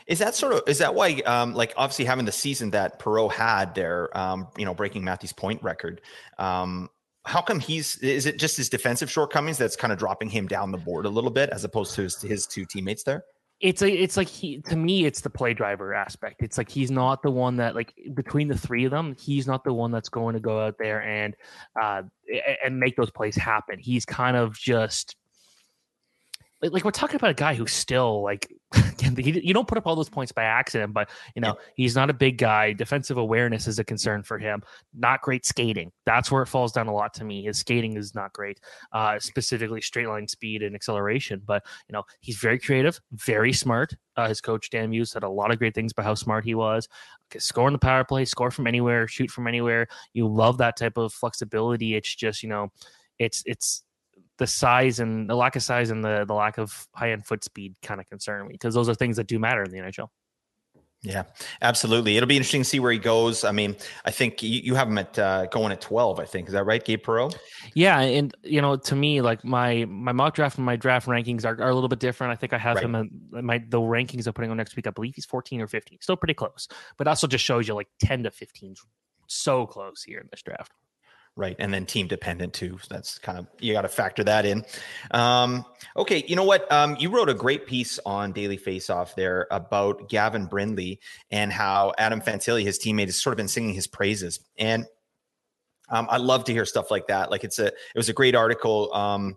Is that sort of is that why um, like obviously having the season that Perreault had there, um, you know, breaking Matthew's point record, um, how come he's is it just his defensive shortcomings that's kind of dropping him down the board a little bit as opposed to his, his two teammates there? It's a, it's like he to me it's the play driver aspect. It's like he's not the one that like between the three of them, he's not the one that's going to go out there and uh and make those plays happen. He's kind of just like, like we're talking about a guy who's still like you don't put up all those points by accident, but you know he's not a big guy. Defensive awareness is a concern for him. Not great skating. That's where it falls down a lot to me. His skating is not great, uh, specifically straight line speed and acceleration. But you know he's very creative, very smart. Uh, his coach Dan Muse said a lot of great things about how smart he was. Score in the power play, score from anywhere, shoot from anywhere. You love that type of flexibility. It's just you know, it's it's the size and the lack of size and the, the lack of high end foot speed kind of concern me because those are things that do matter in the NHL. Yeah, absolutely. It'll be interesting to see where he goes. I mean, I think you, you have him at uh, going at twelve. I think is that right, Gabe Perreault? Yeah, and you know, to me, like my my mock draft and my draft rankings are, are a little bit different. I think I have right. him at my the rankings I'm putting on next week. I believe he's fourteen or fifteen, still pretty close, but also just shows you like ten to fifteen, so close here in this draft right? And then team dependent too. So that's kind of you got to factor that in. Um, okay, you know what? Um, you wrote a great piece on Daily Faceoff there about Gavin Brindley and how Adam Fantilli, his teammate, has sort of been singing his praises. And um, I love to hear stuff like that. Like it's a it was a great article. Um,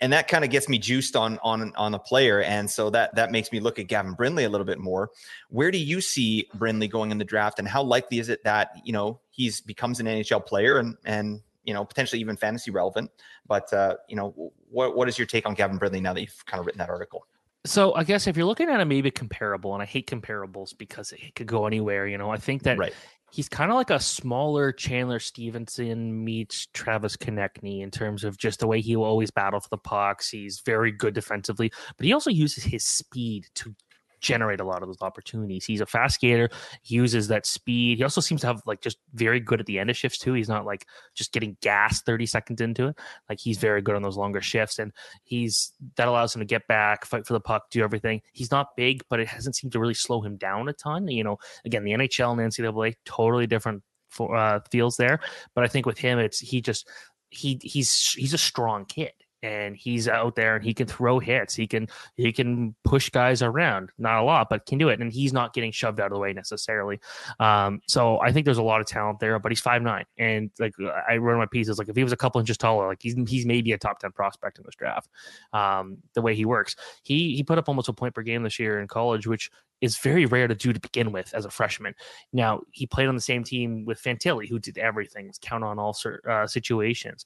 and that kind of gets me juiced on on on the player and so that that makes me look at Gavin Brindley a little bit more. Where do you see Brindley going in the draft and how likely is it that you know he's becomes an NHL player and and you know potentially even fantasy relevant? But uh you know what what is your take on Gavin Brindley now that you've kind of written that article? So I guess if you're looking at a maybe comparable, and I hate comparables because it could go anywhere, you know, I think that right he's kind of like a smaller Chandler Stephenson meets Travis Konecny in terms of just the way he will always battle for the pucks. He's very good defensively, but he also uses his speed to generate a lot of those opportunities. He's a fast skater. He uses that speed. He also seems to have like just very good at the end of shifts too. He's not like just getting gas 30 seconds into it. Like he's very good on those longer shifts and he's that allows him to get back, fight for the puck, do everything. He's not big, but it hasn't seemed to really slow him down a ton. You know, again, the NHL and NCAA totally different for uh, feels there, but I think with him it's he just he he's he's a strong kid and he's out there and he can throw hits. He can he can push guys around, not a lot, but can do it. And he's not getting shoved out of the way necessarily. Um, so I think there's a lot of talent there. But he's five nine, and like I wrote my pieces, like if he was a couple inches taller, like he's he's maybe a top ten prospect in this draft. Um, the way he works, he he put up almost a point per game this year in college, which is very rare to do to begin with as a freshman. Now he played on the same team with Fantilli, who did everything, count on all uh, situations.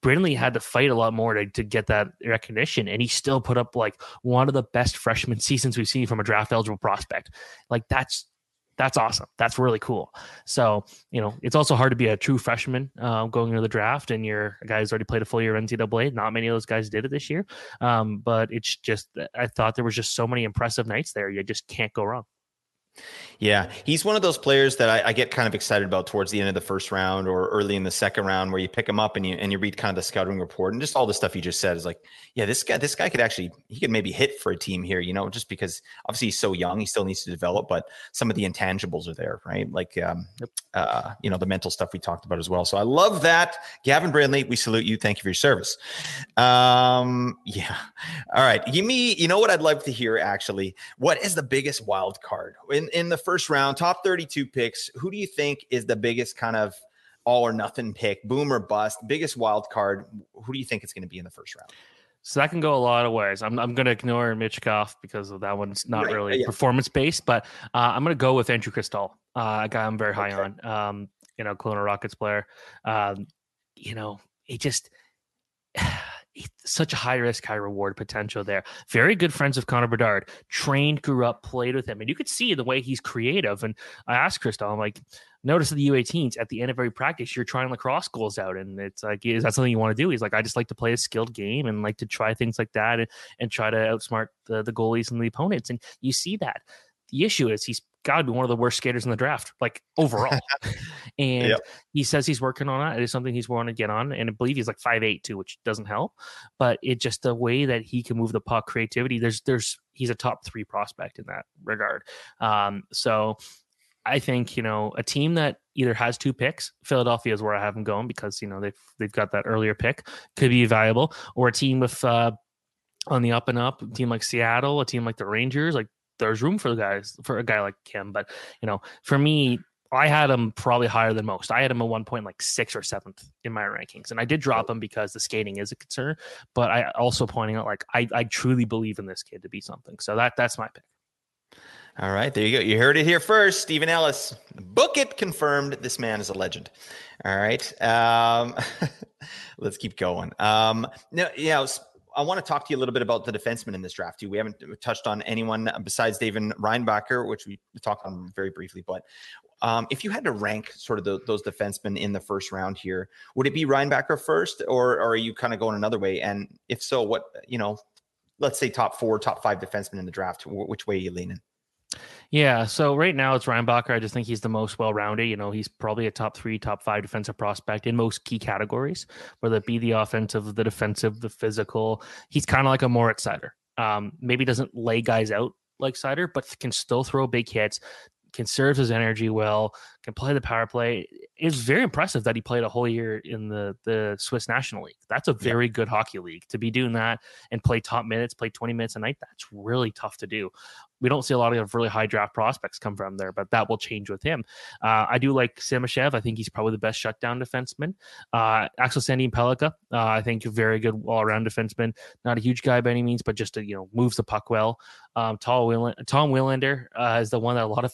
Brindley had to fight a lot more to, to get that recognition, and he still put up like one of the best freshman seasons we've seen from a draft eligible prospect. Like that's That's awesome. That's really cool. So, you know, it's also hard to be a true freshman uh, going into the draft and you're a guy who's already played a full year NCAA. Not many of those guys did it this year. Um, but it's just, I thought there was just so many impressive nights there. You just can't go wrong. Yeah, he's one of those players that I, I, get kind of excited about towards the end of the first round or early in the second round, where you pick him up and you and you read kind of the scouting report and just all the stuff you just said is like, yeah, this guy, this guy could actually he could maybe hit for a team here, you know, just because obviously he's so young, he still needs to develop, but some of the intangibles are there, right? Like, um, uh, you know, the mental stuff we talked about as well. So I love that, Gavin Brindley. We salute you. Thank you for your service. Um, yeah. All right, give me. You know what I'd love to hear actually. What is the biggest wild card? In, in the first round, top 32 picks, who do you think is the biggest kind of all or nothing pick, boom or bust, biggest wild card? Who do you think it's going to be in the first round? So that can go a lot of ways. I'm, I'm going to ignore Michkov because of that one's not right. really yeah. performance based, but uh, I'm going to go with Andrew Cristall, uh, a guy I'm very high okay. on. Um, you know, Kelowna Rockets player. Um, you know, he just such a high risk, high reward potential there. Very good friends of Connor Bedard, trained, grew up, played with him, and you could see the way he's creative. And I asked Cristall, I'm like, notice the U18s at the end of every practice, you're trying lacrosse goals out, and it's like, is that something you want to do? He's like, I just like to play a skilled game and like to try things like that and, and try to outsmart the, the goalies and the opponents. And you see that. The issue is he's got to be one of the worst skaters in the draft, like overall. and yep. he says he's working on it. It is something he's wanting to get on. And I believe he's like five eight too, which doesn't help. But it just the way that he can move the puck, creativity. There's there's he's a top three prospect in that regard. Um, so I think you know a team that either has two picks. Philadelphia is where I have them going because you know they've they've got that earlier pick could be valuable, or a team with. Uh, on the up and up, a team like Seattle, a team like the Rangers, like there's room for the guys for a guy like him. But you know, for me, I had him probably higher than most. I had him at one point like sixth or seventh in my rankings, and I did drop him because the skating is a concern. But I also pointing out like I, I truly believe in this kid to be something. So that that's my pick. All right, there you go. You heard it here first. Steven Ellis, book it. Confirmed. This man is a legend. All right, um, let's keep going. Um, now, yeah, I want to talk to you a little bit about the defensemen in this draft too. We haven't touched on anyone besides David Reinbacher, which we talked on very briefly. But um, if you had to rank sort of the, those defensemen in the first round here, would it be Reinbacher first, or, or are you kind of going another way? And if so, what you know, let's say top four, top five defensemen in the draft, which way are you leaning? Yeah, so right now it's Reinbacher. I just think he's the most well-rounded. You know, he's probably a top three, top five defensive prospect in most key categories, whether it be the offensive, the defensive, the physical. He's kind of like a Moritz Seider. Um, maybe doesn't lay guys out like Seider, but can still throw big hits, conserves his energy well, can play the power play. It's very impressive that he played a whole year in the the Swiss National League. That's a very yeah. good hockey league to be doing that and play top minutes, play 20 minutes a night. That's really tough to do. We don't see a lot of really high draft prospects come from there, but that will change with him. Uh, I do like Simashev. I think he's probably the best shutdown defenseman. Uh, Axel Sandin Pellikka, uh, I think very good all around defenseman. Not a huge guy by any means, but just a, you know moves the puck well. Um, Tom Willander uh, is the one that a lot of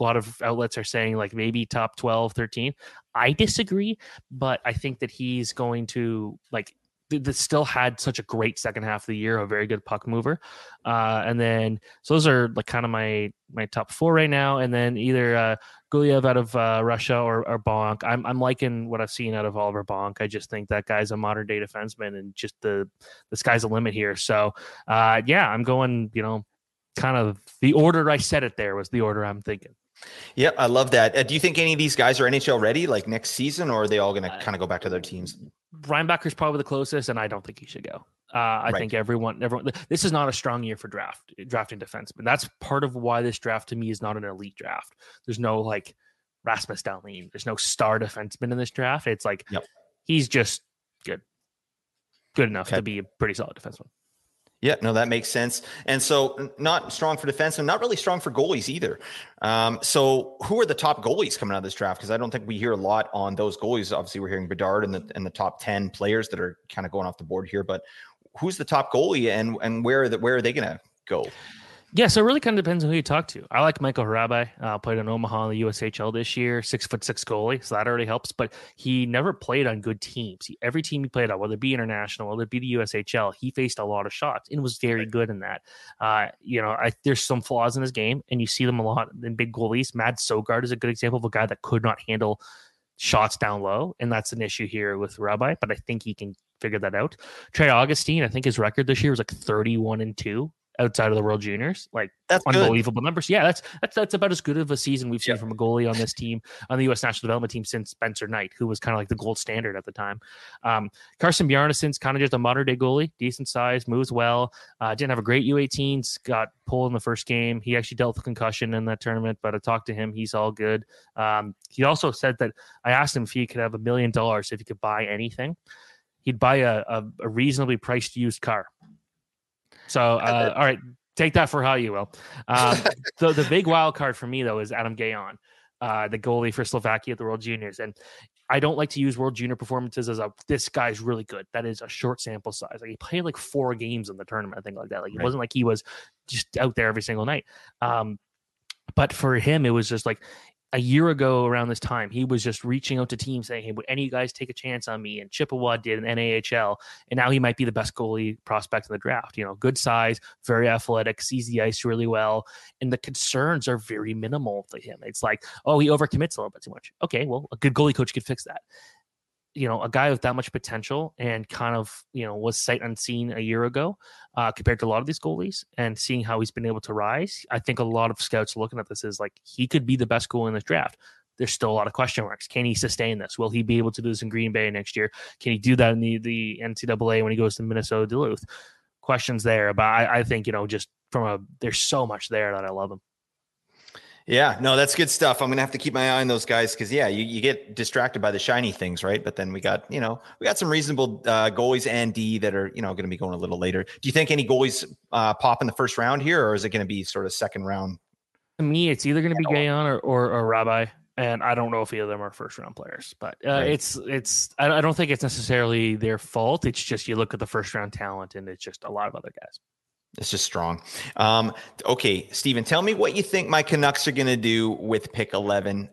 a lot of outlets are saying like maybe top 12 13 i disagree but i think that he's going to like that still had such a great second half of the year, a very good puck mover. Uh, and then so those are like kind of my my top four right now. And then either uh, Gulyayev out of uh, Russia or, or Bonk. I'm I'm liking what I've seen out of Oliver Bonk. I just think that guy's a modern day defenseman, and just the the sky's the limit here. So uh, yeah, I'm going. You know, kind of the order I said it there was the order I'm thinking. Yeah, I love that. Uh, do you think any of these guys are NHL ready like next season, or are they all going to uh, kind of go back to their teams? is probably the closest, and I don't think he should go. Uh, I right. think everyone, everyone, this is not a strong year for draft drafting defensemen. That's part of why this draft to me is not an elite draft. There's no like Rasmus Dahlin. There's no star defenseman in this draft. It's like yep. he's just good, good enough okay. to be a pretty solid defenseman. Yeah, no, that makes sense. And so, not strong for defense and not really strong for goalies either. Um, so, who are the top goalies coming out of this draft? Because I don't think we hear a lot on those goalies. Obviously, we're hearing Bedard and the and the top ten players that are kind of going off the board here. But who's the top goalie, and and where are that where are they going to go? Yeah, so it really kind of depends on who you talk to. I like Michael Hrabal. Uh, played in Omaha in the USHL this year, six foot six goalie, so that already helps. But he never played on good teams. He, every team he played on, whether it be international, whether it be the USHL, he faced a lot of shots and was very good in that. Uh, you know, I, there's some flaws in his game, and you see them a lot in big goalies. Mads Søgaard is a good example of a guy that could not handle shots down low, and that's an issue here with Rabbi. But I think he can figure that out. Trey Augustine, I think his record this year was like 31 and two outside of the World Juniors. Like that's unbelievable good. numbers. Yeah, that's that's that's about as good of a season we've seen Yeah. from a goalie on this team on the U.S. national development team since Spencer Knight, who was kind of like the gold standard at the time. Um, Carson Bjarnason's kind of just a modern day goalie, decent size, moves well. Uh, didn't have a great U18s, got pulled in the first game. He actually dealt with concussion in that tournament, but I talked to him. He's all good. Um, he also said that I asked him if he could have a million dollars if he could buy anything. He'd buy a, a, a reasonably priced used car. So, uh, all right, take that for how you will. Um, the the big wild card for me though is Adam Gajan, uh, the goalie for Slovakia at the World Juniors, and I don't like to use World Junior performances as a this guy's really good. That is a short sample size. Like he played like four games in the tournament, I think like that. Like it Right. wasn't like he was just out there every single night. Um, but for him, it was just like a year ago around this time, he was just reaching out to teams saying, Hey, would any of you guys take a chance on me? And Chippewa did in NAHL. And now he might be the best goalie prospect in the draft. You know, good size, very athletic, sees the ice really well. And the concerns are very minimal to him. It's like, oh, he overcommits a little bit too much. Okay, well, a good goalie coach could fix that. You know, a guy with that much potential and kind of, you know, was sight unseen a year ago uh, compared to a lot of these goalies and seeing how he's been able to rise. I think a lot of scouts looking at this is like he could be the best goalie in this draft. There's still a lot of question marks. Can he sustain this? Will he be able to do this in Green Bay next year? Can he do that in the, the NCAA when he goes to Minnesota Duluth? Questions there, but I, I think you know just from a there's so much there that I love him. Yeah, no, that's good stuff. I'm gonna have to keep my eye on those guys because yeah, you, you get distracted by the shiny things, right? But then we got you know we got some reasonable uh, goalies and D that are you know going to be going a little later. Do you think any goalies uh, pop in the first round here, or is it going to be sort of second round? To me, it's either going to be. Gajan or, or or Rabbi, and I don't know if either of them are first round players. But uh, Right. it's it's I, I don't think it's necessarily their fault. It's just you look at the first round talent, and it's just a lot of other guys. It's just strong. Um, okay, Steven, tell me what you think my Canucks are going to do with pick 11.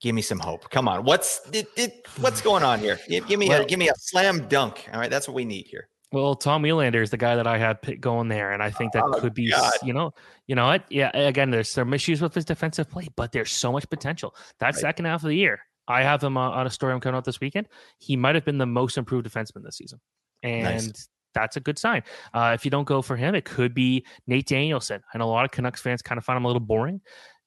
Give me some hope. Come on, what's it, it, what's going on here? Give, give me a give me a slam dunk. All right, that's what we need here. Well, Tom Willander is the guy that I have pick going there, and I think that Oh, could be, God. you know, you know what? Yeah, again, there's some issues with his defensive play, but there's so much potential. That Right. second half of the year, I have him uh, on a story I'm coming out this weekend. He might have been the most improved defenseman this season, and Nice. That's a good sign. Uh, if you don't go for him, it could be Nate Danielson. I know a lot of Canucks fans kind of find him a little boring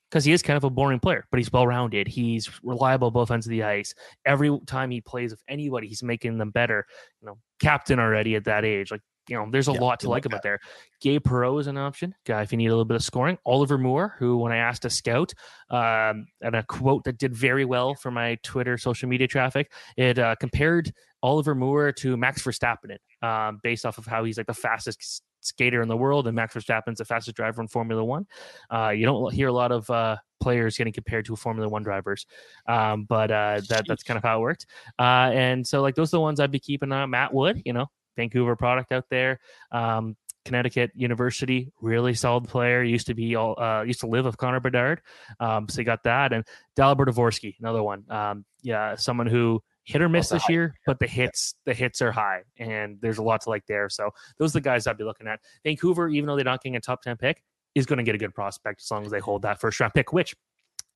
because he is kind of a boring player, but he's well rounded. He's reliable both ends of the ice. Every time he plays with anybody, he's making them better. You know, captain already at that age. Like, you know, there's a Yeah, lot to like like about there. Gabe Perreault is an option, guy if you need a little bit of scoring. Oliver Moore, who when I asked a scout, um, and a quote that did very well for my Twitter social media traffic, it uh, compared Oliver Moore to Max Verstappen, um, based off of how he's like the fastest skater in the world, and Max Verstappen's the fastest driver in Formula One. Uh, you don't hear a lot of uh, players getting compared to Formula One drivers, um, but uh, that that's kind of how it worked. Uh, and so, like those are the ones I'd be keeping on. Matt Wood, you know, Vancouver product out there. Um, Connecticut University, really solid player. Used to be all uh, used to live with Connor Bedard, um, so you got that. And Dalibor Dvorsky, another one. Um, yeah, someone who hit or miss this high year, but the hits the hits are high, and there's a lot to like there. So those are the guys I'd be looking at. Vancouver, even though they're not getting a top ten pick, is going to get a good prospect as long as they hold that first round pick, which.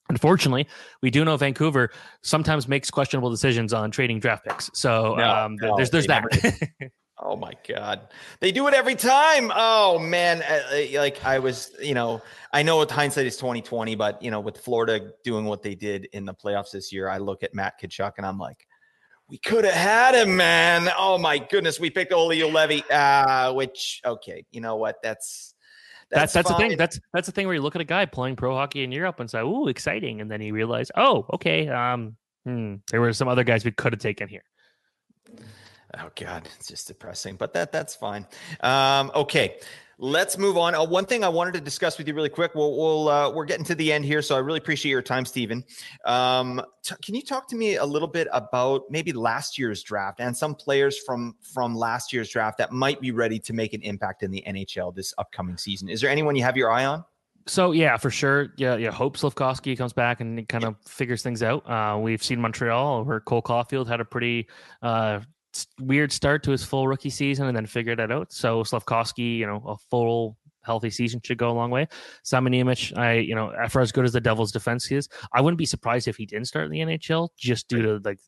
Unfortunately, we do know Vancouver sometimes makes questionable decisions on trading draft picks. So No, um, no, there's there's that. Oh my god, they do it every time. Oh man, like I was, you know, I know with hindsight is twenty twenty, but you know, with Florida doing what they did in the playoffs this year, I look at Matt Tkachuk and I'm like, we could have had him, man. Oh my goodness, we picked Olli Juolevi. Uh, which okay, you know what? That's that's that's the thing. That's that's the thing where you look at a guy playing pro hockey in Europe and say, "Ooh, exciting," and then you realize, "Oh, okay, um, hmm, there were some other guys we could have taken here." Oh God, it's just depressing, but that that's fine. Um, okay, Let's move on. Uh, one thing I wanted to discuss with you really quick. We'll, we'll uh, we're getting to the end here, so I really appreciate your time, Steven. Um, t- can you talk to me a little bit about maybe last year's draft and some players from from last year's draft that might be ready to make an impact in the NHL this upcoming season? Is there anyone you have your eye on? So yeah, for sure. Yeah, yeah. Hope Slafkovsky comes back and kind of figures things out. Uh, we've seen Montreal where Cole Caufield had a pretty uh, weird start to his full rookie season and then figured it out. So Slafkovsky, you know, a full healthy season should go a long way. Simon Nemec, I you know, for as good as the Devils' defense is, I wouldn't be surprised if he didn't start in the NHL just due to like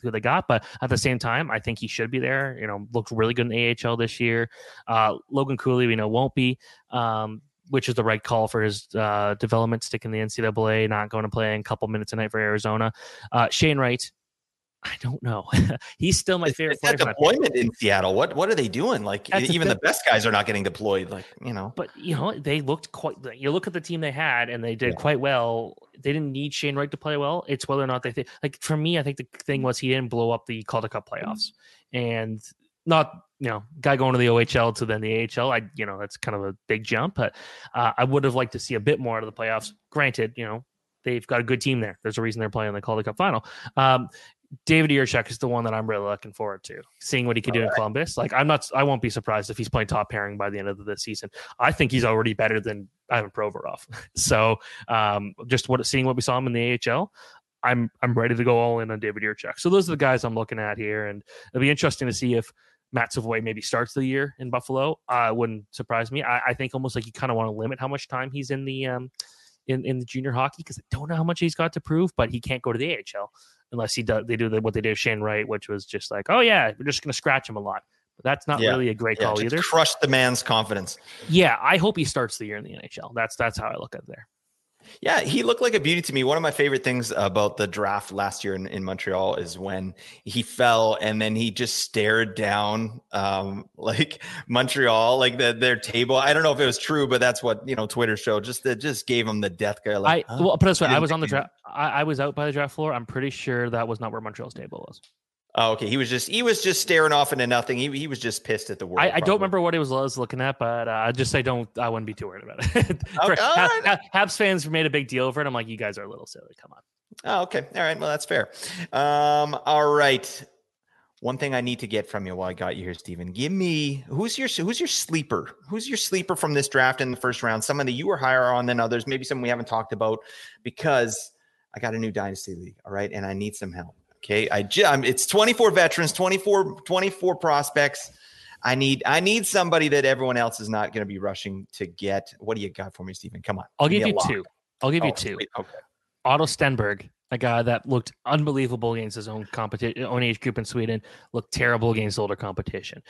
who they got. But at the same time, I think he should be there. You know, looked really good in the AHL this year. Uh, Logan Cooley, we know won't be. Um, which is the right call for his uh, development, sticking the NCAA, not going to play in a couple minutes a night for Arizona. Uh, Shane Wright, I don't know. He's still my favorite. It's player deployment in Seattle. What what are they doing? Like That's even the, the, best guys are not getting deployed. Like you know. But you know they looked quite. You look at the team they had, and they did yeah. quite well. They didn't need Shane Wright to play well. It's whether or not they think. Like for me, I think the thing was he didn't blow up the Calder Cup playoffs, and not you know guy going to the OHL to then the AHL. I you know that's kind of a big jump, but uh, I would have liked to see a bit more out of the playoffs. Granted, you know they've got a good team there. There's a reason they're playing the Calder Cup final. Um, David Jiricek is the one that I'm really looking forward to, seeing what he could do in Columbus. Like I'm not, I won't be surprised if he's playing top pairing by the end of the season. I think he's already better than Ivan Provorov. so um, just what seeing what we saw him in the AHL, I'm I'm ready to go all in on David Jiricek. So those are the guys I'm looking at here, and it'll be interesting to see if Matt Savoie maybe starts the year in Buffalo. Uh, wouldn't surprise me. I, I think almost like you kind of want to limit how much time he's in the um, in in the junior hockey because I don't know how much he's got to prove, but he can't go to the AHL unless he does. They do the, what they did with Shane Wright, which was just like, oh yeah, we're just going to scratch him a lot. But that's not yeah. really a great yeah, call either. Crush the man's confidence. Yeah, I hope he starts the year in the NHL. That's that's how I look at it there. Yeah, he looked like a beauty to me. One of my favorite things about the draft last year in, in Montreal is when he fell and then he just stared down um, like Montreal, like the, their table. I don't know if it was true, but that's what you know Twitter showed. Just that just gave him the death guy. Like, I well, put it this way, I was on the draft. I, I was out by the draft floor. I'm pretty sure that was not where Montreal's table was. Oh, okay. He was just he was just staring off into nothing. He, he was just pissed at the world. I, I don't remember what he was, was looking at, but uh, just say don't. I wouldn't be too worried about it. Okay, right. Habs fans made a big deal over it. I'm like, you guys are a little silly. Come on. Oh, okay. All right. Well, that's fair. Um, all right. One thing I need to get from you while I got you here, Steven. Give me who's your who's your sleeper? Who's your sleeper from this draft in the first round? Someone that you were higher on than others, maybe someone we haven't talked about, because I got a new dynasty league. All right, and I need some help. Okay. I I'm, it's 24 veterans, 24, 24 prospects. I need I need somebody that everyone else is not going to be rushing to get. What do you got for me, Steven? Come on. I'll give, give you two. I'll give oh, you two. Sweet. Okay. Otto Stenberg, a guy that looked unbelievable against his own competition, own age group in Sweden, looked terrible against older competition.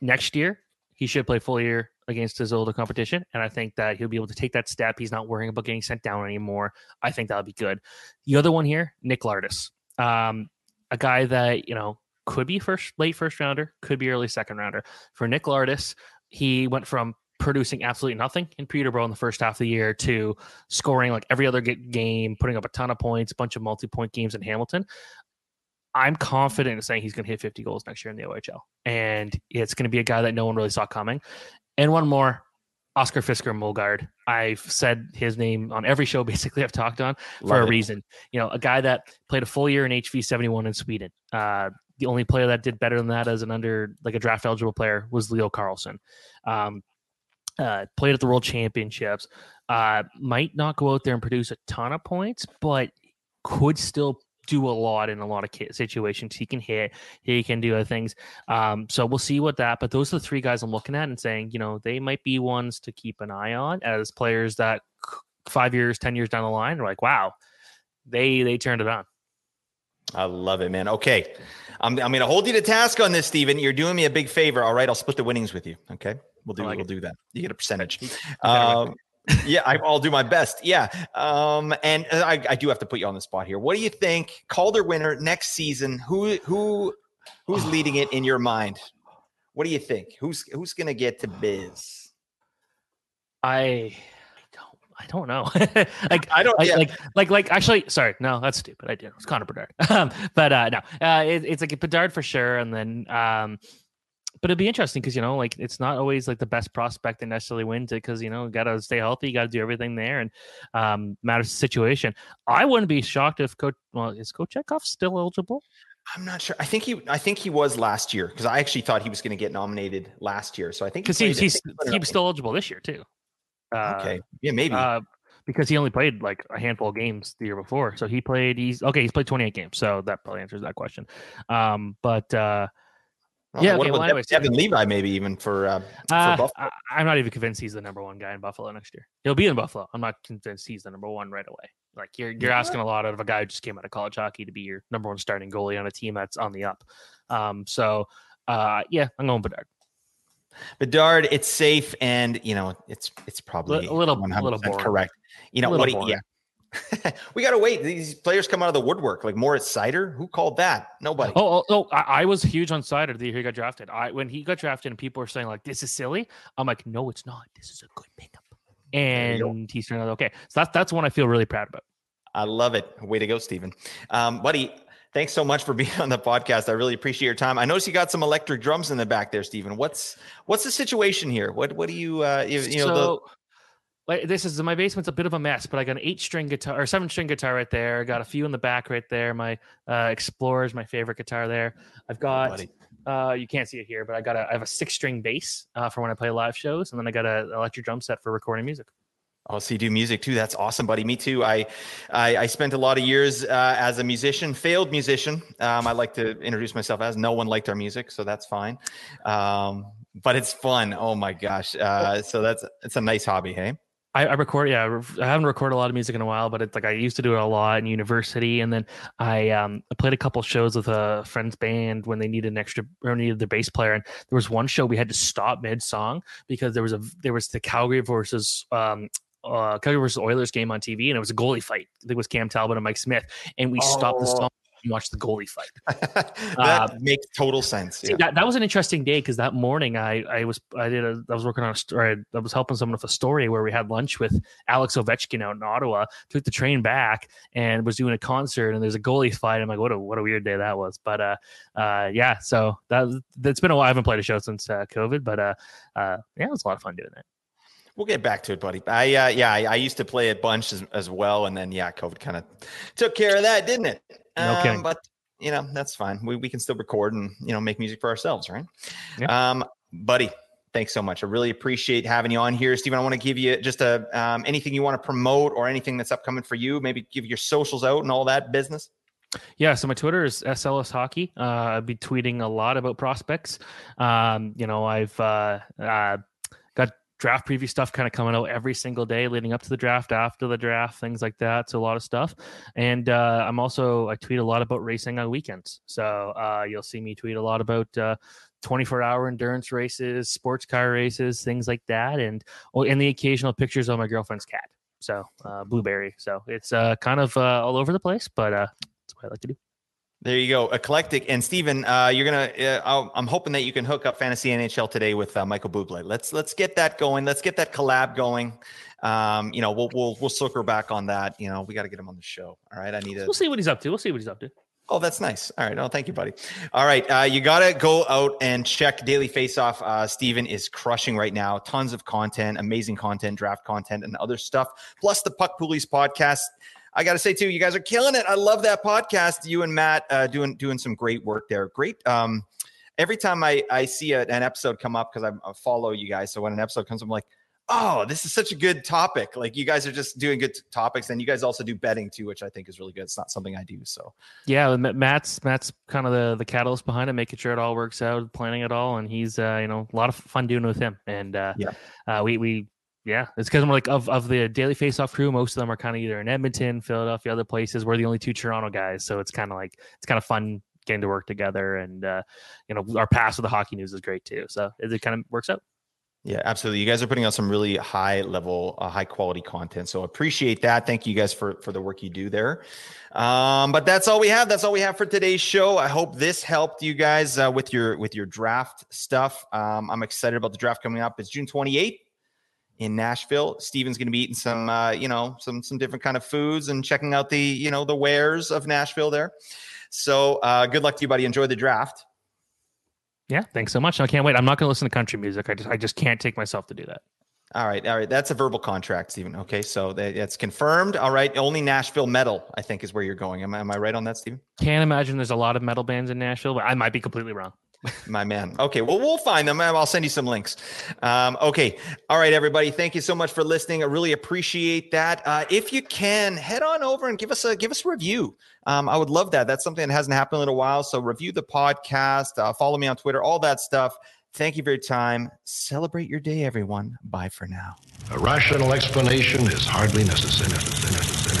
Next year, he should play full year against his older competition, and I think that he'll be able to take that step. He's not worrying about getting sent down anymore. I think that'll be good. The other one here, Nick Lardis um, a guy that you know could be first late first rounder, could be early second rounder. For Nick Lardis, he went from producing absolutely nothing in Peterborough in the first half of the year to scoring like every other game, putting up a ton of points, a bunch of multi-point games in Hamilton. I'm confident in saying he's going to hit 50 goals next year in the OHL, and it's going to be a guy that no one really saw coming. And one more, Oscar Fisker Molgaard. I've said his name on every show basically I've talked on Love for a it. reason. You know, a guy that played a full year in HV 71 in Sweden. Uh, the only player that did better than that as an under like a draft eligible player was Leo Carlsson. Um, uh, played at the World Championships. Uh, might not go out there and produce a ton of points, but could still do a lot in a lot of situations. He can hit, he can do other things. Um, so we'll see what that. But those are the three guys I'm looking at and saying, you know, they might be ones to keep an eye on as players that five years, ten years down the line are like, wow, they they turned it on. I love it, man. Okay, I'm I'm going to hold you to task on this, Steven. You're doing me a big favor. All right, I'll split the winnings with you. Okay, we'll do like we'll it. do that. You get a percentage. Um, yeah, I, will do my best. Yeah. Um, and uh, I, I, do have to put you on the spot here. What do you think? Calder winner next season. Who who who's leading it in your mind? What do you think? Who's who's gonna get to biz? I don't I don't know. like I don't yeah. like like like actually sorry, no, that's stupid. I did. It's Connor Bedard. Um, but uh no. Uh it, it's like a Bedard for sure. And then um but it'd be interesting because you know, like it's not always like the best prospect that necessarily wins it because you know, got to stay healthy, got to do everything there, and um, matters the situation. I wouldn't be shocked if coach. Well, is Kochetkov still eligible? I'm not sure. I think he. I think he was last year because I actually thought he was going to get nominated last year. So I think because he, he's, he was still eligible this year too. Uh, okay. Yeah, maybe. Uh, because he only played like a handful of games the year before. So he played. He's okay. He's played 28 games. So that probably answers that question. Um, but uh, yeah, what okay, well, anyways, Devon Levi maybe even for, uh, for uh, Buffalo. I, am not even convinced he's the number one guy in Buffalo next year. He'll be in Buffalo. I'm not convinced he's the number one right away. Like you're you're yeah. asking a lot out of a guy who just came out of college hockey to be your number one starting goalie on a team that's on the up. Um, so uh, yeah, I'm going Bedard. Bedard, it's safe and you know it's it's probably a little a little boring. correct. You know what? yeah, we got to wait. These players come out of the woodwork. Like Moritz Seider, who called that? Nobody. Oh, oh, oh I, I, was huge on Seider the year he got drafted. I when he got drafted and people were saying like this is silly. I'm like, no, it's not. This is a good pickup. And he's turned out okay. So that's that's one I feel really proud about. I love it. Way to go, Steven. Um, buddy, thanks so much for being on the podcast. I really appreciate your time. I noticed you got some electric drums in the back there, Steven. What's what's the situation here? What what do you uh you, you know so, the like this is my basement's a bit of a mess, but I got an eight string guitar or seven string guitar right there. I got a few in the back right there. My uh, Explorer is my favorite guitar there. I've got uh, you can't see it here, but I got a I have a six string bass uh, for when I play live shows, and then I got an electric drum set for recording music. Oh, so you do music too? That's awesome, buddy. Me too. I I, I spent a lot of years uh, as a musician, failed musician. Um, I like to introduce myself as no one liked our music, so that's fine. Um, but it's fun. Oh my gosh! Uh, so that's it's a nice hobby, hey. I, I, record, yeah. I haven't recorded a lot of music in a while, but it's like I used to do it a lot in university, and then I um I played a couple shows with a friend's band when they needed an extra or needed their bass player, and there was one show we had to stop mid song because there was a there was the Calgary versus um uh, Calgary versus Oilers game on TV, and it was a goalie fight. I think it was Cam Talbot and Mike Smith, and we oh. stopped the oh. song and watch the goalie fight. that uh, makes total sense. See, that, that was an interesting day because that morning I I was I did a I was working on a story. I was helping someone with a story where we had lunch with Alex Ovechkin out in Ottawa. Took the train back and was doing a concert and there's a goalie fight. I'm like, what a what a weird day that was. But uh, uh, yeah. So that that's been a while. I haven't played a show since uh, COVID, but uh, uh, yeah, it was a lot of fun doing that. We'll get back to it, buddy. I uh, yeah, I, I, used to play a bunch as, as well, and then yeah, COVID kind of took care of that, didn't it? Okay. Um, but you know that's fine. We we can still record and you know make music for ourselves, right? Yeah. Um, buddy, thanks so much. I really appreciate having you on here, Steven. I want to give you just a um, anything you want to promote or anything that's upcoming for you. Maybe give your socials out and all that business. Yeah, so my Twitter is SEllisHockey. Uh, I'll be tweeting a lot about prospects. Um, you know, I've uh, uh, draft preview stuff kind of coming out every single day leading up to the draft, after the draft, things like that. So a lot of stuff. And uh, I'm also I tweet a lot about racing on weekends. So uh, you'll see me tweet a lot about uh, 24 hour endurance races, sports car races, things like that, and oh, and the occasional pictures of my girlfriend's cat. So uh, blueberry. So it's uh, kind of uh, all over the place, but that's what I like to do. There you go, eclectic. And Steven, uh, you're gonna. Uh, I'm hoping that you can hook up Fantasy NHL today with uh, Michael Bublé. Let's let's get that going. Let's get that collab going. Um, you know, we'll we'll we'll circle back on that. You know, we got to get him on the show. All right, I need to. We'll see what he's up to. We'll see what he's up to. Oh, that's nice. All right. Oh, thank you, buddy. All right. Uh, you got to go out and check Daily Faceoff. Uh, Steven is crushing right now. Tons of content, amazing content, draft content, and other stuff. Plus the Puck Poolies podcast. I got to say too, you guys are killing it. I love that podcast. You and Matt uh, doing doing some great work there. Great. Um, every time I I see a, an episode come up because I, follow you guys, so when an episode comes, I'm like, oh, this is such a good topic. Like you guys are just doing good topics, and you guys also do betting too, which I think is really good. It's not something I do, so yeah. Matt's Matt's kind of the the catalyst behind it, making sure it all works out, planning it all, and he's uh, you know a lot of fun doing with him. And uh, yeah, uh, we we yeah, it's because I'm like of, of the Daily Faceoff crew, most of them are kind of either in Edmonton, Philadelphia, other places. We're the only two Toronto guys, so it's kind of like it's kind of fun getting to work together, and uh, you know our pass with the hockey news is great too. So it, it kind of works out. Yeah, absolutely. You guys are putting out some really high level, uh, high quality content. So appreciate that. Thank you guys for for the work you do there. Um, but that's all we have. That's all we have for today's show. I hope this helped you guys uh, with your with your draft stuff. Um, I'm excited about the draft coming up. It's June 28th in Nashville. Steven's going to be eating some, uh, you know, some some different kind of foods and checking out the, you know, the wares of Nashville there. So uh, good luck to you, buddy. Enjoy the draft. Yeah, thanks so much. I can't wait. I'm not going to listen to country music. I just I just can't take myself to do that. All right, all right. That's a verbal contract, Steven. Okay, so that's confirmed. All right, only Nashville metal, I think, is where you're going. Am I, am I right on that, Steven? Can't imagine there's a lot of metal bands in Nashville, but I might be completely wrong. My man. Okay, well, we'll find them. I'll send you some links. Um, okay, all right, everybody. Thank you so much for listening. I really appreciate that. Uh, if you can, head on over and give us a give us a review. Um, I would love that. That's something that hasn't happened in a while. So review the podcast, uh, follow me on Twitter, all that stuff. Thank you for your time. Celebrate your day, everyone. Bye for now. A rational explanation is hardly necessary. necessary, necessary, necessary